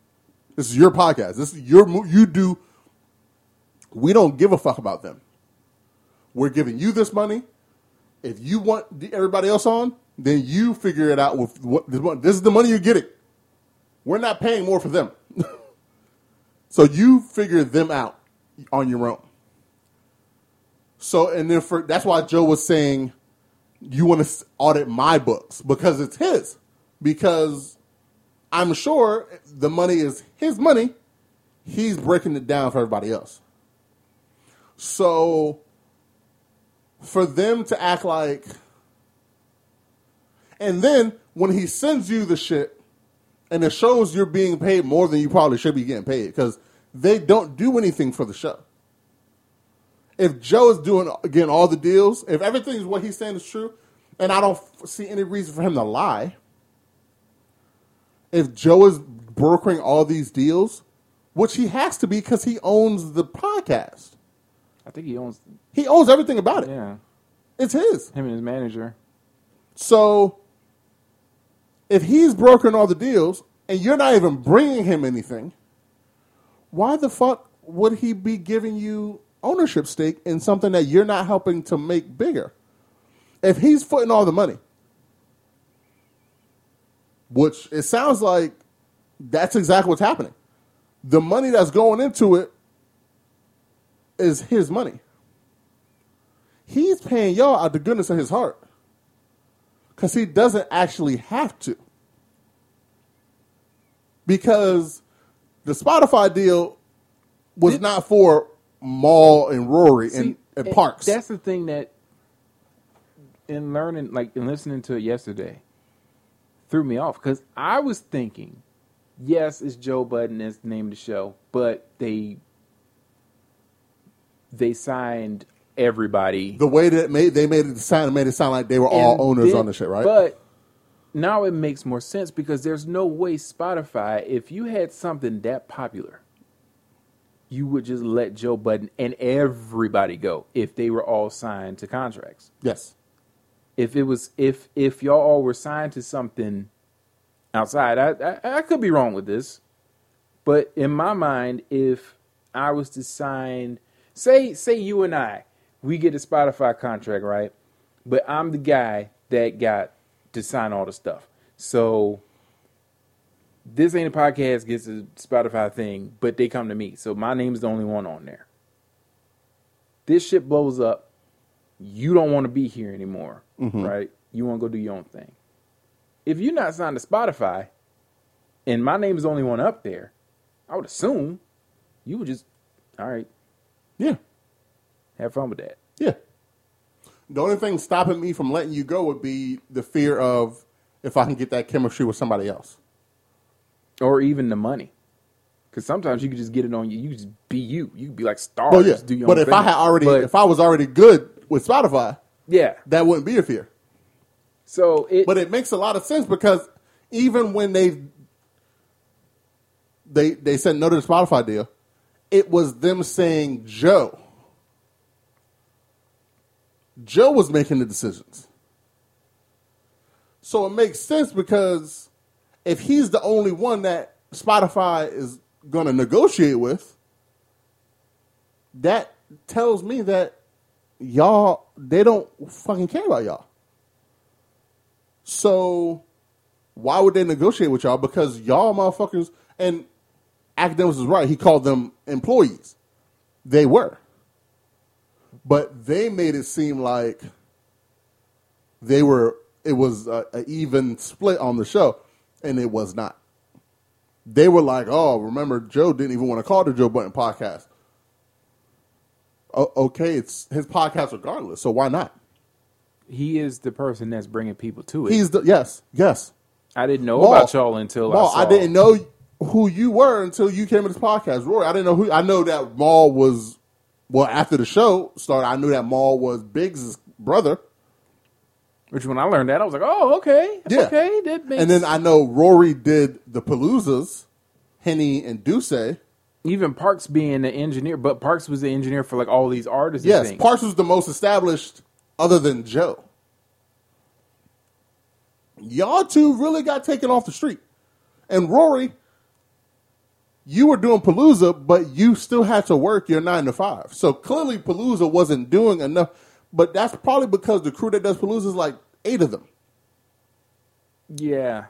this is your podcast. This is your you do. We don't give a fuck about them. We're giving you this money. If you want everybody else on, then you figure it out with what this is the money you're getting. We're not paying more for them. (laughs) so you figure them out on your own. So and then for that's why Joe was saying you want to audit my books because it's his. Because I'm sure the money is his money. He's breaking it down for everybody else. So for them to act like and then when he sends you the shit and it shows you're being paid more than you probably should be getting paid because they don't do anything for the show. If Joe is doing again all the deals, if everything is what he's saying is true, and I don't see any reason for him to lie, if Joe is brokering all these deals, which he has to be because he owns the podcast, I think he owns. he owns everything about it. Yeah, It's his. him and his manager. So if he's broken all the deals and you're not even bringing him anything, why the fuck would he be giving you ownership stake in something that you're not helping to make bigger? If he's footing all the money, which it sounds like that's exactly what's happening. The money that's going into it is his money. He's paying y'all out the goodness of his heart because he doesn't actually have to. Because the Spotify deal was not for Mal and Rory and, See, and and Parks. That's the thing that, in learning, like in listening to it yesterday, threw me off because I was thinking, yes, it's Joe Budden that's the name of the show, but they they signed everybody. the way that made they made it sound made it sound like they were all And owners then- on the shit, right? But now it makes more sense because there's no way Spotify, if you had something that popular, you would just let Joe Budden and everybody go if they were all signed to contracts. yes. If it was if if y'all all were signed to something outside, I, I I could be wrong with this, but in my mind, if I was to sign, say say you and I, we get a Spotify contract, right? But I'm the guy that got to sign all the stuff. So this ain't a podcast gets a Spotify thing, but they come to me. So my name's the only one on there. This shit blows up. You don't want to be here anymore, mm-hmm. right? You want to go do your own thing. If you're not signed to Spotify, and my name is the only one up there, I would assume you would just, all right, Yeah. have fun with that. Yeah. The only thing stopping me from letting you go would be the fear of if I can get that chemistry with somebody else. Or even the money. Because sometimes you could just get it on you. You could just be you. You could be like stars. Well, yeah. do your But own if I had already, But, if I was already good with Spotify, yeah. that wouldn't be a fear. So it, But it makes a lot of sense because even when they they they said no to the Spotify deal, it was them saying Joe. Joe was making the decisions. So it makes sense because if he's the only one that Spotify is going to negotiate with, that tells me that y'all they don't fucking care about y'all. So why would they negotiate with y'all? Because y'all motherfuckers and Akademiks is right. He called them employees. They were. But they made it seem like they were it was a, a even split on the show, and it was not. They were like, "Oh, remember Joe didn't even want to call the Joe Budden podcast." O- okay, it's his podcast regardless, so why not? he is the person that's bringing people to it. He's the yes, yes. I didn't know Mal. about y'all until Mal, I saw. I didn't know who you were until you came to this podcast, Rory. I didn't know who. I know that Mal was. Well, after the show started, I knew that Mal was Biggs' brother. Which when I learned that, I was like, oh, okay, Yeah. okay, that makes. And then I know Rory did the Paloozas, Henny and Duce. even Parks being the engineer, but Parks was the engineer for like all these artists. Yes, things. Parks was the most established other than Joe. Y'all two really got taken off the street. And Rory, you were doing Palooza, but you still had to work your nine to five. So clearly Palooza wasn't doing enough. But that's probably because the crew that does Palooza is like eight of them. Yeah.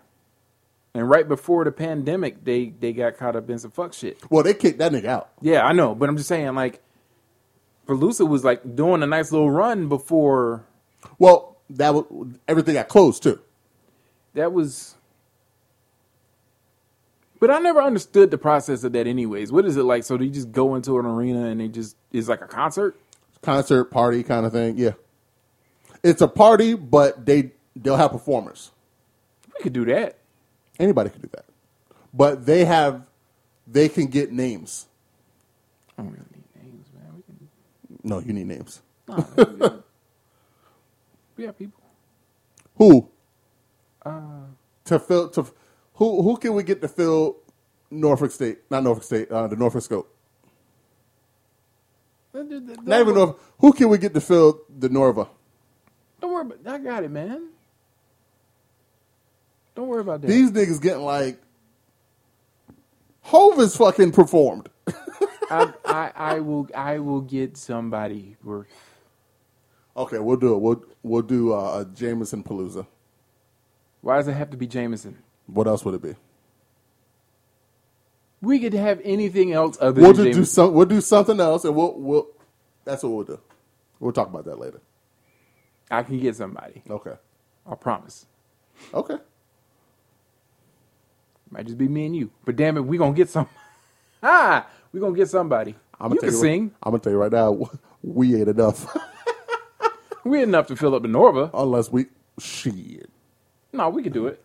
And right before the pandemic, they they got caught up in some fuck shit. Well, they kicked that nigga out. Yeah, I know, but I'm just saying, like, Palooza was like doing a nice little run before Well, that was everything got closed too. that was. But I never understood the process of that, anyways. What is it like? So do you just go into an arena and they just is like a concert? concert party kind of thing. Yeah, it's a party, but they they'll have performers. We could do that. Anybody could do that, but they have they can get names. I don't really need names, man. We can. No, you need names. Nah, (laughs) we got people. Who Uh, to fill to who who can we get to fill Norfolk State? Not Norfolk State. Uh, the Norfolk Scope. Not even Norfolk. Who can we get to fill the Norva? Don't worry about. I got it, man. Don't worry about that. These niggas getting like Hove is fucking performed. (laughs) I, I, I will. I will get somebody worth. Okay, we'll do it. We'll we'll do uh, a Jameson Palooza. Why does it have to be Jameson? What else would it be? We could have anything else other We'll than just do some. We'll do something else, and we'll we'll. That's what we'll do. We'll talk about that later. I can get somebody. Okay. I promise. Okay. Might just be me and you. But damn it, we gonna get some. (laughs) Ah, we gonna get somebody. I'm you gonna can you. sing. I'm gonna tell you right now. (laughs) We ain't enough (laughs) We ain't enough to fill up the Norva. unless we shit. No, we could do it.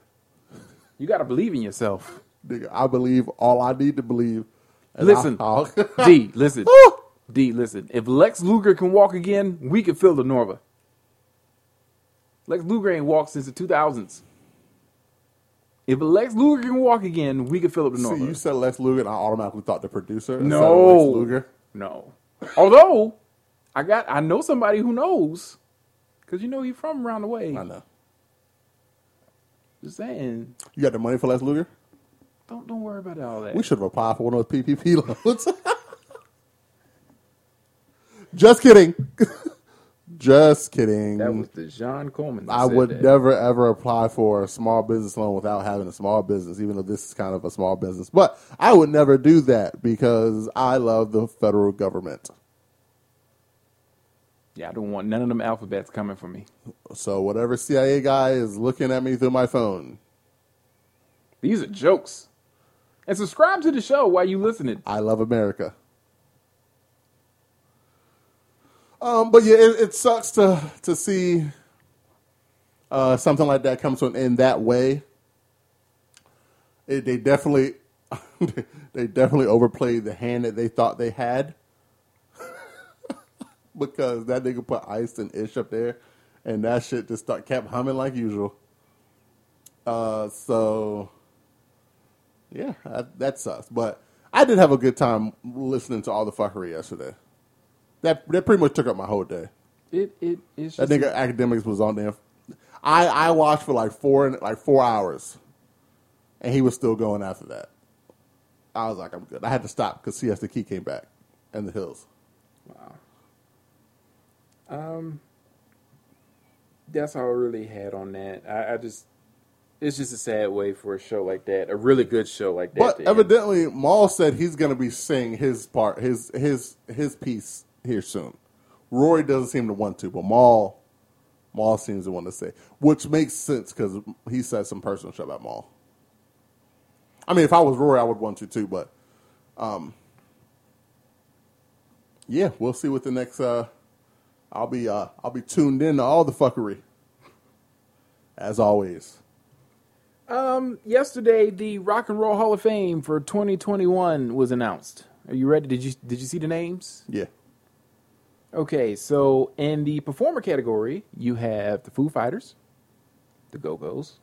You gotta believe in yourself. Nigga, I believe all I need to believe. Listen, I'll- (laughs) D, listen, (laughs) D, listen. If Lex Luger can walk again, we can fill the Norva. Lex Luger ain't walked since the 2000s. If Lex Luger can walk again, we can fill up the See, Norva. you said Lex Luger, and I automatically thought the producer. no, Lex Luger. no. Although I got, I know somebody who knows, because you know he's from around the way. I know. Just saying, You got the money for Lex Luger? don't don't worry about all that. We should have applied for one of those PPP loans. (laughs) Just kidding. (laughs) Just kidding. that was the John Coleman. I would that. never ever apply for a small business loan without having a small business, even though this is kind of a small business. But I would never do that because I love the federal government. Yeah, I don't want none of them alphabets coming for me. So whatever CIA guy is looking at me through my phone, These are jokes. And subscribe to the show while you listening. I love America. Um, but yeah, it, it sucks to to see uh, something like that come to an end that way. It, they definitely (laughs) they definitely overplayed the hand that they thought they had because that nigga put ice and ish up there, and that shit just start, kept humming like usual. Uh, so yeah, that, that sucks. But I did have a good time listening to all the fuckery yesterday. That that pretty much took up my whole day. It it it's That nigga Akademiks was on there. I I watched for like four like four hours, and he was still going after that. I was like, I'm good. I had to stop because Siesta Key came back, and the Hills. Um. That's all I really had on that. I, I just it's just a sad way for a show like that, a really good show like that. But to end. evidently, Mal said he's going to be saying his part, his his his piece here soon. Rory doesn't seem to want to, but Mal, Mal seems to want to say, which makes sense because he said some personal shit about Mal. I mean, if I was Rory, I would want to too, but um, yeah, we'll see what the next. Uh, I'll be uh, I'll be tuned in to all the fuckery, as always. Um, yesterday the Rock and Roll Hall of Fame for 2021 was announced. Are you ready? Did you did you see the names? Yeah, Okay, so in the performer category, you have the Foo Fighters, the Go Go's,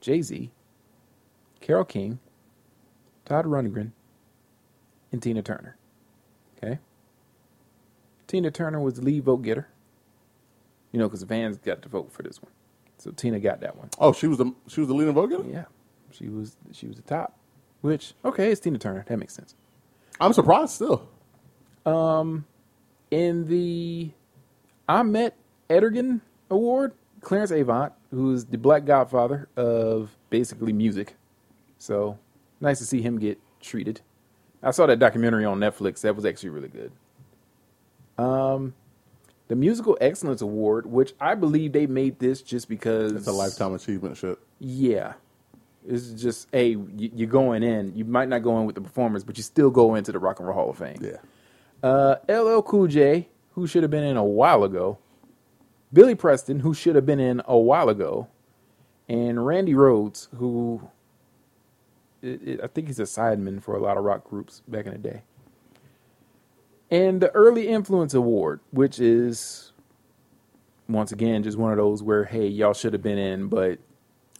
Jay Z, Carole King, Todd Rundgren, and Tina Turner. Okay. Tina Turner was the lead vote getter. You know, because the fans got to vote for this one, so Tina got that one. Oh, she was the she was the leading vote getter. Yeah, she was she was the top. Which okay, it's Tina Turner. That makes sense. I'm surprised still. Um, in the I Met Edergan Award, Clarence Avant, who's the Black Godfather of basically music. So nice to see him get treated. I saw that documentary on Netflix. That was actually really good. Um, the Musical Excellence Award, which I believe they made this just because It's a lifetime achievement shit. Yeah. It's just, hey, you- you're going in. You might not go in with the performers, but you still go into the Rock and Roll Hall of Fame. Yeah. Uh, LL Cool J, who should have been in a while ago. Billy Preston, who should have been in a while ago. And Randy Rhoads, who it, it, I think he's a sideman for a lot of rock groups back in the day. And the Early Influence Award, which is once again just one of those where, hey, y'all should have been in, but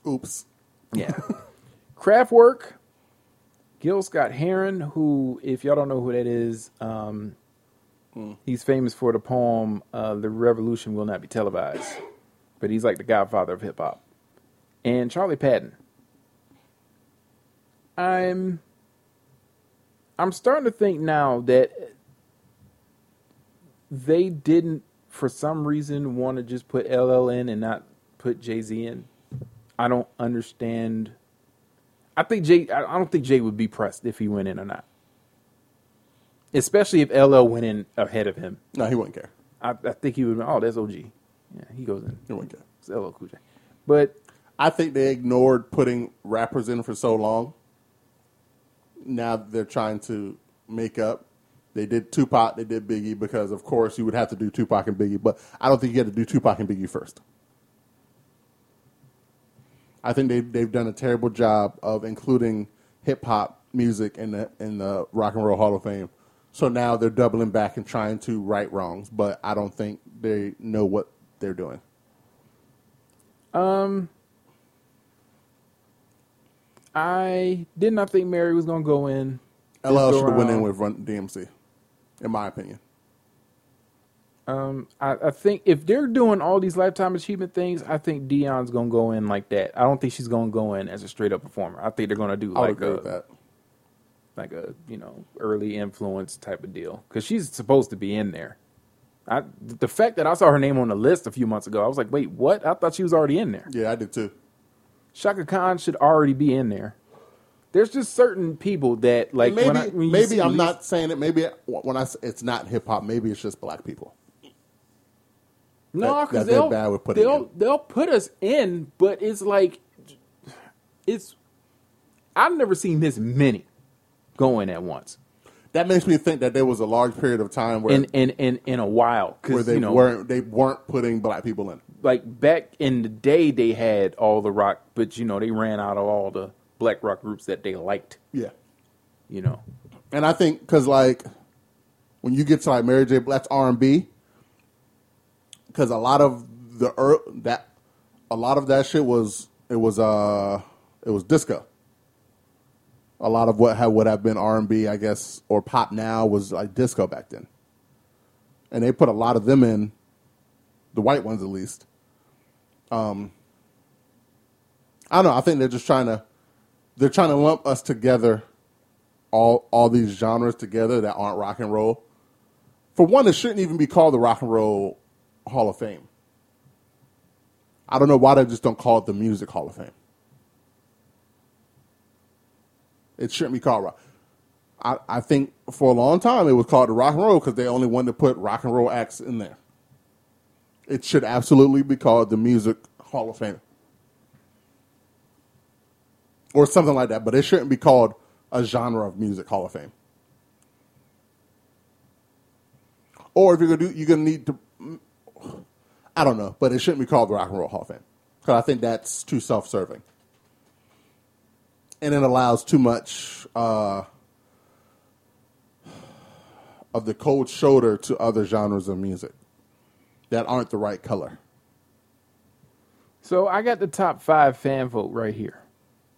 Oops. yeah. (laughs) Kraftwerk, Gil Scott Heron, who, if y'all don't know who that is, um, he's famous for the poem uh, "The Revolution Will Not Be Televised," but he's like the godfather of hip hop. And Charley Patton. I'm, I'm starting to think now that they didn't, for some reason, want to just put LL in and not put Jay Z in. I don't understand. I think Jay. I don't think Jay would be pressed if he went in or not. Especially if LL went in ahead of him. No, he wouldn't care. I, I think he would. Oh, that's OG. Yeah, he goes in. He wouldn't care. It's LL Cool J. But I think they ignored putting rappers in for so long. Now they're trying to make up. They did Tupac, they did Biggie because, of course, you would have to do Tupac and Biggie. But I don't think you had to do Tupac and Biggie first. I think they've they've done a terrible job of including hip hop music in the in the Rock and Roll Hall of Fame. So now they're doubling back and trying to right wrongs, but I don't think they know what they're doing. Um, I did not think Mary was going to go in. LL should have went in with Run DMC, in my opinion. Um, I, I think if they're doing all these lifetime achievement things, I think Dionne's gonna go in like that. I don't think she's gonna go in as a straight up performer. I think they're gonna do like a, like a you know early influence type of deal because she's supposed to be in there. I the fact that I saw her name on the list a few months ago, I was like, wait, what? I thought she was already in there. Yeah, I did too. Chaka Khan should already be in there. There's just certain people that like maybe when I, when maybe I'm these- not saying it. Maybe when I it's not hip hop. Maybe it's just black people. No, because they'll bad with putting they'll they'll put us in, but it's like it's. I've never seen this many going at once That makes me think that there was a large period of time where in in in, in a while where they you know weren't they weren't putting black people in. like back in the day they had all the rock, but you know they ran out of all the black rock groups that they liked. Yeah, You know, and I think because like when you get to like Mary J. Blige's R and B, because a lot of the er, that a lot of that shit was it was uh it was disco. A lot of what had would have been R and B, I guess, or pop now was like disco back then, and they put a lot of them in, the white ones at least. Um, I don't know. I think they're just trying to they're trying to lump us together, all all these genres together that aren't rock and roll. For one, it shouldn't even be called the Rock and Roll Hall of Fame. I don't know why they just don't call it the Music Hall of Fame. It shouldn't be called rock. I, I think for a long time it was called the Rock and Roll because they only wanted to put rock and roll acts in there. It should absolutely be called the Music Hall of Fame. Or something like that, but it shouldn't be called a genre of music Hall of Fame. Or if you're gonna do, you're gonna need to. I don't know, but it shouldn't be called the Rock and Roll Hall of Fame because I think that's too self-serving, and it allows too much uh, of the cold shoulder to other genres of music that aren't the right color. So I got the top five fan vote right here.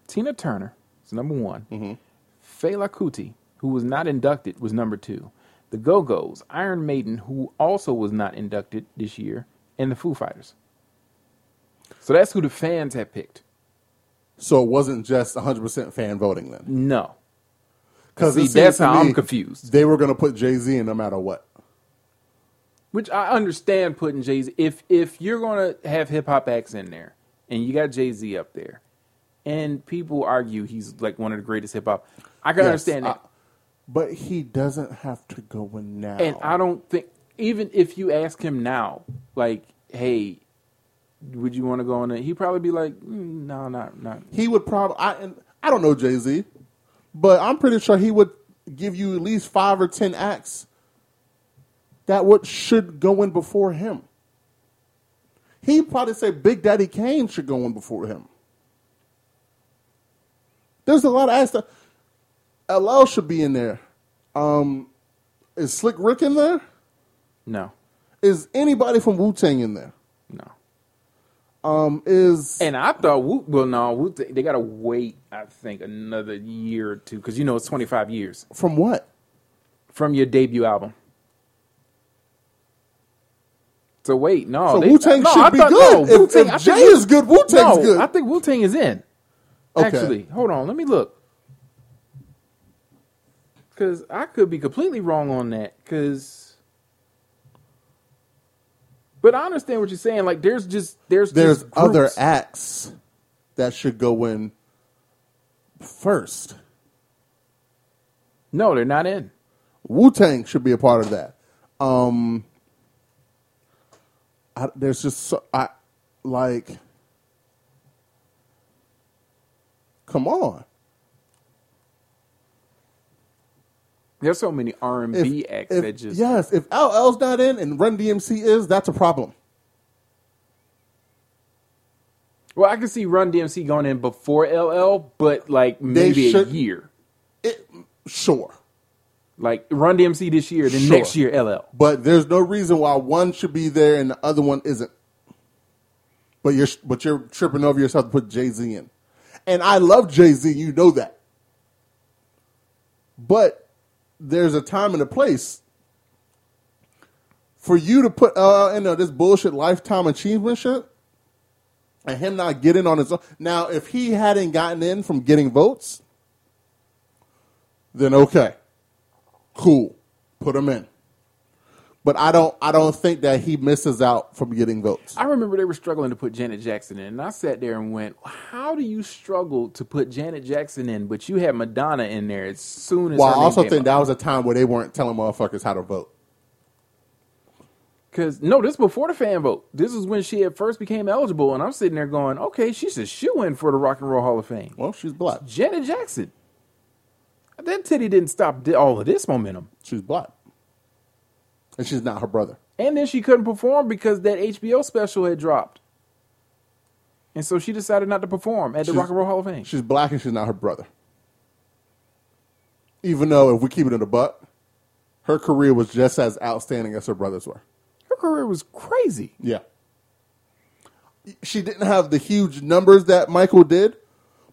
Tina Turner is number one. mm Fela Kuti, who was not inducted, was number two. The Go Go's, Iron Maiden, who also was not inducted this year, and the Foo Fighters. So that's who the fans had picked. So it wasn't just 100% fan voting then. No. Because that's how I'm confused. They were going to put Jay Z in no matter what. Which I understand putting Jay Z. If if you're gonna have hip hop acts in there, and you got Jay Z up there, and people argue he's like one of the greatest hip hop, I can Yes, understand that. I- but he doesn't have to go in now. and I don't think even if you ask him now, like, hey, would you want to go on? it? He'd probably be like, mm, no, not not. he would probably. I and I don't know Jay Z, but I'm pretty sure he would give you at least five or ten acts that would should go in before him. He'd probably say Big Daddy Kane should go in before him. There's a lot of that LL should be in there. Um, is Slick Rick in there? No, Is anybody from Wu Tang in there? no. Um, is And I thought, Wu, well, no, Wu, they got to wait. I think another year or two because you know it's 25 years from what? from your debut album. So wait, no, So Wu-Tang no, should I be thought- good. no, If- Wu-Tang- if think Jay is good, Wu-Tang's no, good. I think Wu Tang is in. Okay. Actually, hold on, let me look. Because I could be completely wrong on that. Because, but I understand what you're saying. Like, there's just there's there's just other acts that should go in first. No, they're not in. Wu Tang should be a part of that. Um, I, there's just so, I like. Come on, There's so many R and B acts if- that just yes, if LL's not in and Run DMC is, that's a problem. Well, I can see Run DMC going in before LL, but like maybe a year. It, sure, Like Run DMC this year, then Sure. next year LL. but there's no reason why one should be there and the other one isn't. But you're but you're tripping over yourself to put Jay Z in, and I love Jay Z. You know that, but there's a time and a place for you to put uh in uh, this bullshit lifetime achievement shit, and him not getting on his own. Now, if he hadn't gotten in from getting votes, then okay, cool, put him in. But I don't. I don't think that he misses out from getting votes. I remember they were struggling to put Janet Jackson in, and I sat there and went, "How do you struggle to put Janet Jackson in, but you had Madonna in there as soon as?" Well, I also think up? that was a time where they weren't telling motherfuckers how to vote. Because no, this is before the fan vote. This is when she had first became eligible, and I'm sitting there going, "Okay, she's a shoe in for the Rock and Roll Hall of Fame." Well, she's black. Janet Jackson. That titty didn't stop all of this momentum, She's black, and she's not her brother. and then she couldn't perform because that HBO special had dropped, and so she decided not to perform at the She's- Rock and Roll Hall of Fame. She's black, and she's not her brother. Even though, if we keep it in the butt, her career was just as outstanding as her brothers were. Her career was crazy. Yeah. She didn't have the huge numbers that Michael did,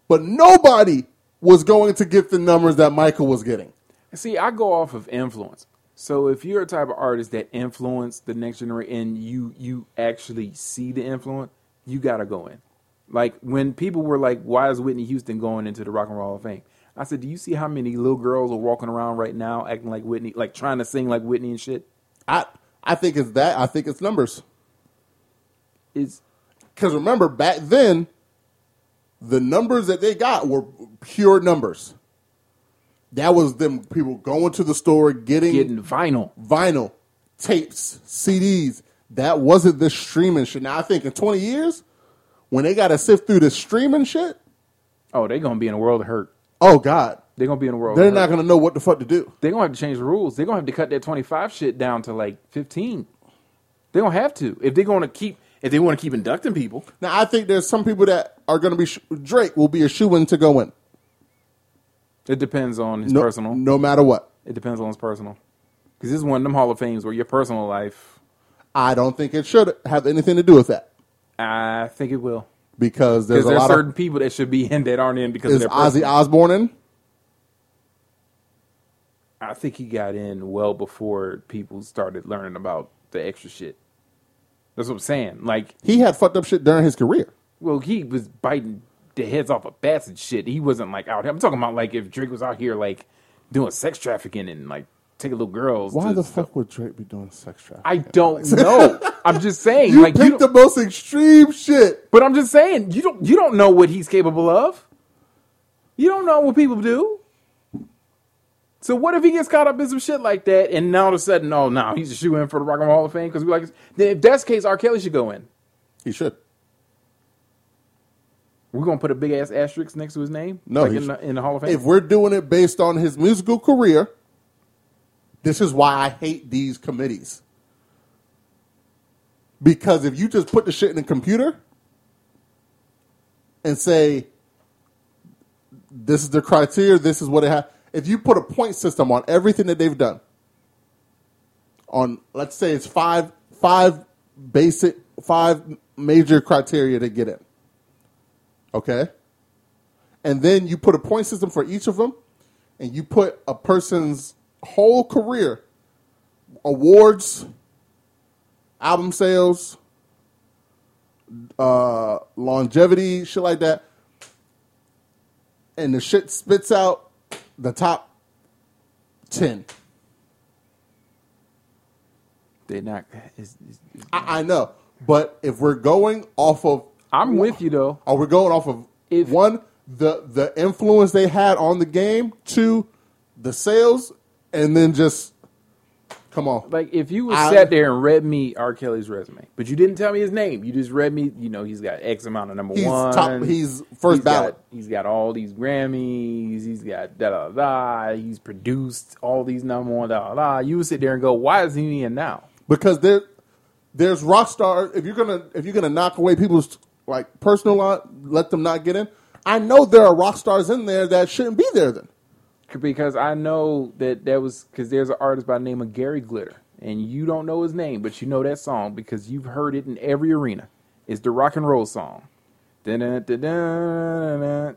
but nobody was going to get the numbers that Michael was getting. See, I go off of influence. So if you're a type of artist that influence the next generation and you you actually see the influence, you gotta go in. Like when people were like, "Why is Whitney Houston going into the Rock and Roll of Fame?" I said, "Do you see how many little girls are walking around right now acting like Whitney, like trying to sing like Whitney and shit?" I I think it's that. I think it's numbers. It's Because remember, back then, the numbers that they got were pure numbers. That was them people going to the store getting, getting vinyl. vinyl, tapes, CDs. That wasn't this streaming shit. Now I think in twenty years, when they got to sift through the streaming shit, Oh, they're gonna be in a world of hurt. oh god, They're gonna be in a world. they're of not hurt. gonna know what the fuck to do. They're gonna have to change the rules. They're gonna have to cut that 25 shit down to like 15. They're gonna have to if they're gonna keep if they want to keep inducting people. Now I think there's some people that are gonna be sh- Drake will be a shoe in to go in, It depends on his no, personal. no matter what. It depends on his personal. Because this is one of them Hall of Fames where your personal life, I don't think it should have anything to do with that I think it will. because there's there's certain of. people that should be in that aren't in because Is of their Ozzy Osbourne in? I think he got in well before people started learning about the extra shit. That's what I'm saying. Like, He had fucked up shit during his career. well, he was biting the heads off of bats and shit. He wasn't like out here. I'm talking about like if Drake was out here like doing sex trafficking and like taking little girls. Why to the fuck would Drake be doing sex trafficking? I don't (laughs) know. I'm just saying. You like, you picked the most extreme shit. but I'm just saying you don't you don't know what he's capable of. You don't know what people do. So what if he gets caught up in some shit like that, and now all of a sudden, oh, now he's a shoe in for the Rock and Roll Hall of Fame because we like. Then if that's the case, R. Kelly should go in. He should. We're gonna put a big ass asterisk next to his name. No, like in the, in the Hall of Fame. If we're doing it based on his musical career, this is why I hate these committees. Because if you just put the shit in the computer and say, this is the criteria, this is what it has. If you put a point system on everything that they've done, on let's say it's five five basic five major criteria to get in. Okay? And then you put a point system for each of them, and you put a person's whole career, awards, album sales, uh, longevity, shit like that, and the shit spits out the top 10. They're not. It's, it's, I, I know, but if we're going off of, I'm with you though. are we going off of If- one the the influence they had on the game, two the sales, and then just come on, Like if you was I- sat there and read me R. Kelly's resume, but you didn't tell me his name. You just read me. You know, he's got X amount of number He's one. top- he's first He's ballot. Got, he's got all these Grammys. He's got da da da. He's produced all these number one da da da. You would sit there and go, "Why is he in now?" because there there's rock stars. If you're gonna if you're gonna knock away people's like personal life, let them not get in. I know there are rock stars in there that shouldn't be there. Then Because I know that that was because there's an artist by the name of Gary Glitter, and you don't know his name, but you know that song because you've heard it in every arena. It's the rock and roll song. Dun-dun-dun-dun-dun.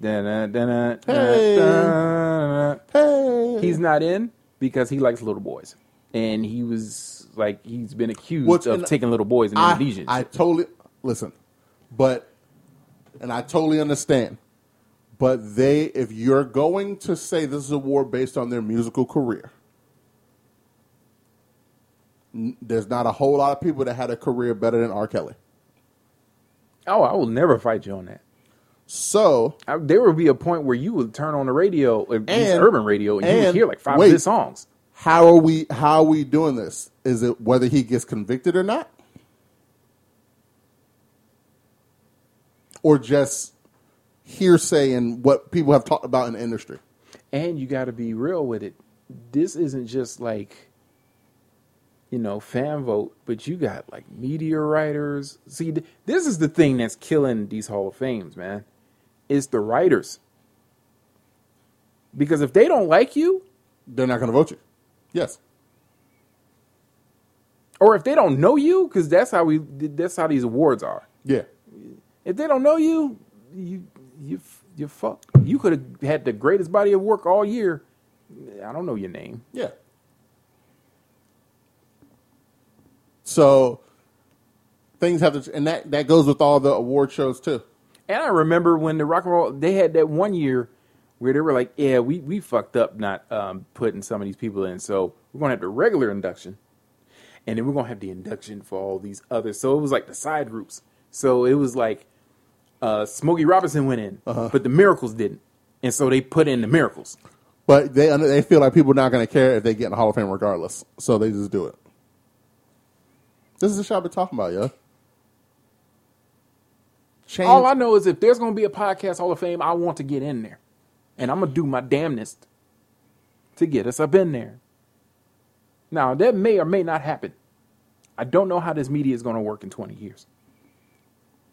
Dun-dun-dun-dun-dun. hey, He's not in because he likes little boys, and he was like he's been accused Which- of taking little boys in I. I totally listen, but and I totally understand. But they, if you're going to say this is a war based on their musical career, n- there's not a whole lot of people that had a career better than R. Kelly. oh, I will never fight you on that. So I, there would be a point where you would turn on the radio, uh, And- urban radio, and, you would hear like five wait. of his songs. how are we how are we doing this? Is it whether he gets convicted or not? Or just hearsay and what people have talked about in the industry? And you got to be real with it. This isn't just like, you know, fan vote, but you got like media writers. See, th- this is the thing that's killing these Hall of Fames, man. It's the writers. Because if they don't like you, They're not going to vote you. Yes. or if they don't know you, because that's how we, that's how these awards are. Yeah. If they don't know you, you, you, you fuck. You could have had the greatest body of work all year. I don't know your name. Yeah. So things have to, and that that goes with all the award shows too. And I remember when the rock and roll they had that one year where they were like, "Yeah, we we fucked up not um, putting some of these people in, so we're gonna have the regular induction, and then we're gonna have the induction for all these others." So it was like the side groups. So it was like uh, Smokey Robinson went in, but the Miracles didn't, and so they put in the Miracles. But they they feel like people are not going to care if they get in the Hall of Fame regardless, so they just do it. This is the shit I've been talking about, yo. Change. All I know is if there's gonna be a podcast Hall of Fame, I want to get in there, and I'm gonna do my damnedest to get us up in there. Now that may or may not happen. I don't know how this media is gonna work in 20 years.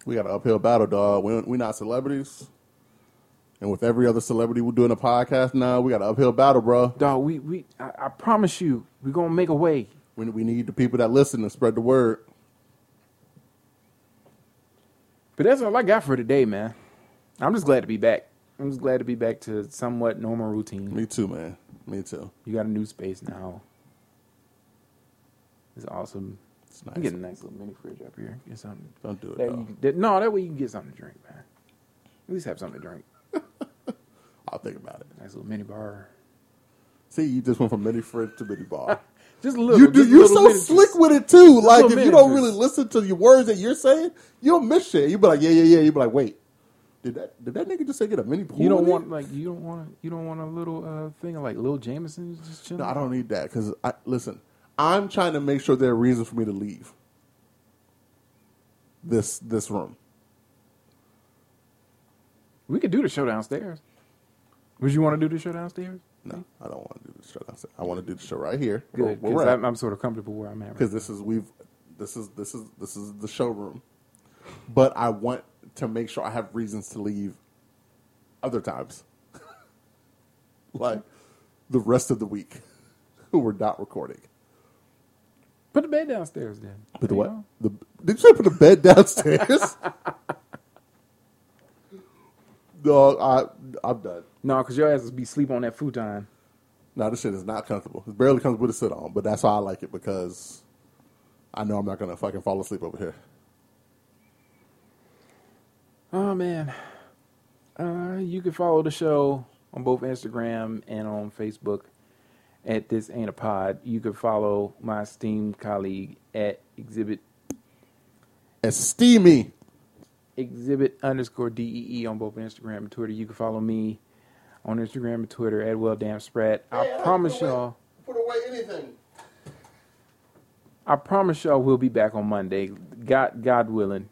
We got an uphill battle, dog. We we're not celebrities. And with every other celebrity we're doing a podcast now, we got an uphill battle, bro. Dog, we we I, I promise you, we're gonna make a way. We, we need the people that listen to spread the word. But that's all I got for today, man. I'm just glad to be back. I'm just glad to be back to somewhat normal routine. Me too, man. Me too. You got a new space now. It's awesome. It's I'm nice. getting a nice little mini fridge up here. Get something. Don't do it, That though. you can- that- no, that way you can get something to drink, man. At least have something to drink. (laughs) I'll think about it. Nice little mini bar. See, you just went from mini fridge to mini bar. (laughs) Just a little. you do. just You're so miniatures. slick with it too. Like if you don't really listen to the words that you're saying, you'll miss shit. You be like, yeah, yeah, yeah. You be like, wait, did that did that nigga just say get a mini pool? You don't want here? like you don't want you don't want a little uh, thing like little Jameson just chilling. No, I don't need that because I listen. I'm trying to make sure there are reasons for me to leave this this room. We could do the show downstairs. Would you want to do the show downstairs? No, I don't want to do the show. downstairs. I want to do the show right here. Good, Where at. I'm, I'm sort of comfortable where I'm at. Right because this is we've this is this is this is the showroom but i want to make sure i have reasons to leave other times (laughs) like the rest of the week (laughs) we're not recording Put the bed downstairs then. but the what? the did you say put the bed downstairs? (laughs) No i i'm done. No, because your ass will be sleep on that futon. no this shit is not comfortable. It's barely comfortable to sit on but that's why i like it because i know i'm not gonna fucking fall asleep over here. Oh man, uh, you can follow the show on both Instagram and on Facebook at this ain't a pod. You can follow my esteemed colleague at exhibit and steamy exhibit underscore dee on both Instagram and Twitter. You can follow me on Instagram and Twitter at well damn sprat. I promise y'all. put away anything I promise y'all we'll be back on Monday. God, God willing.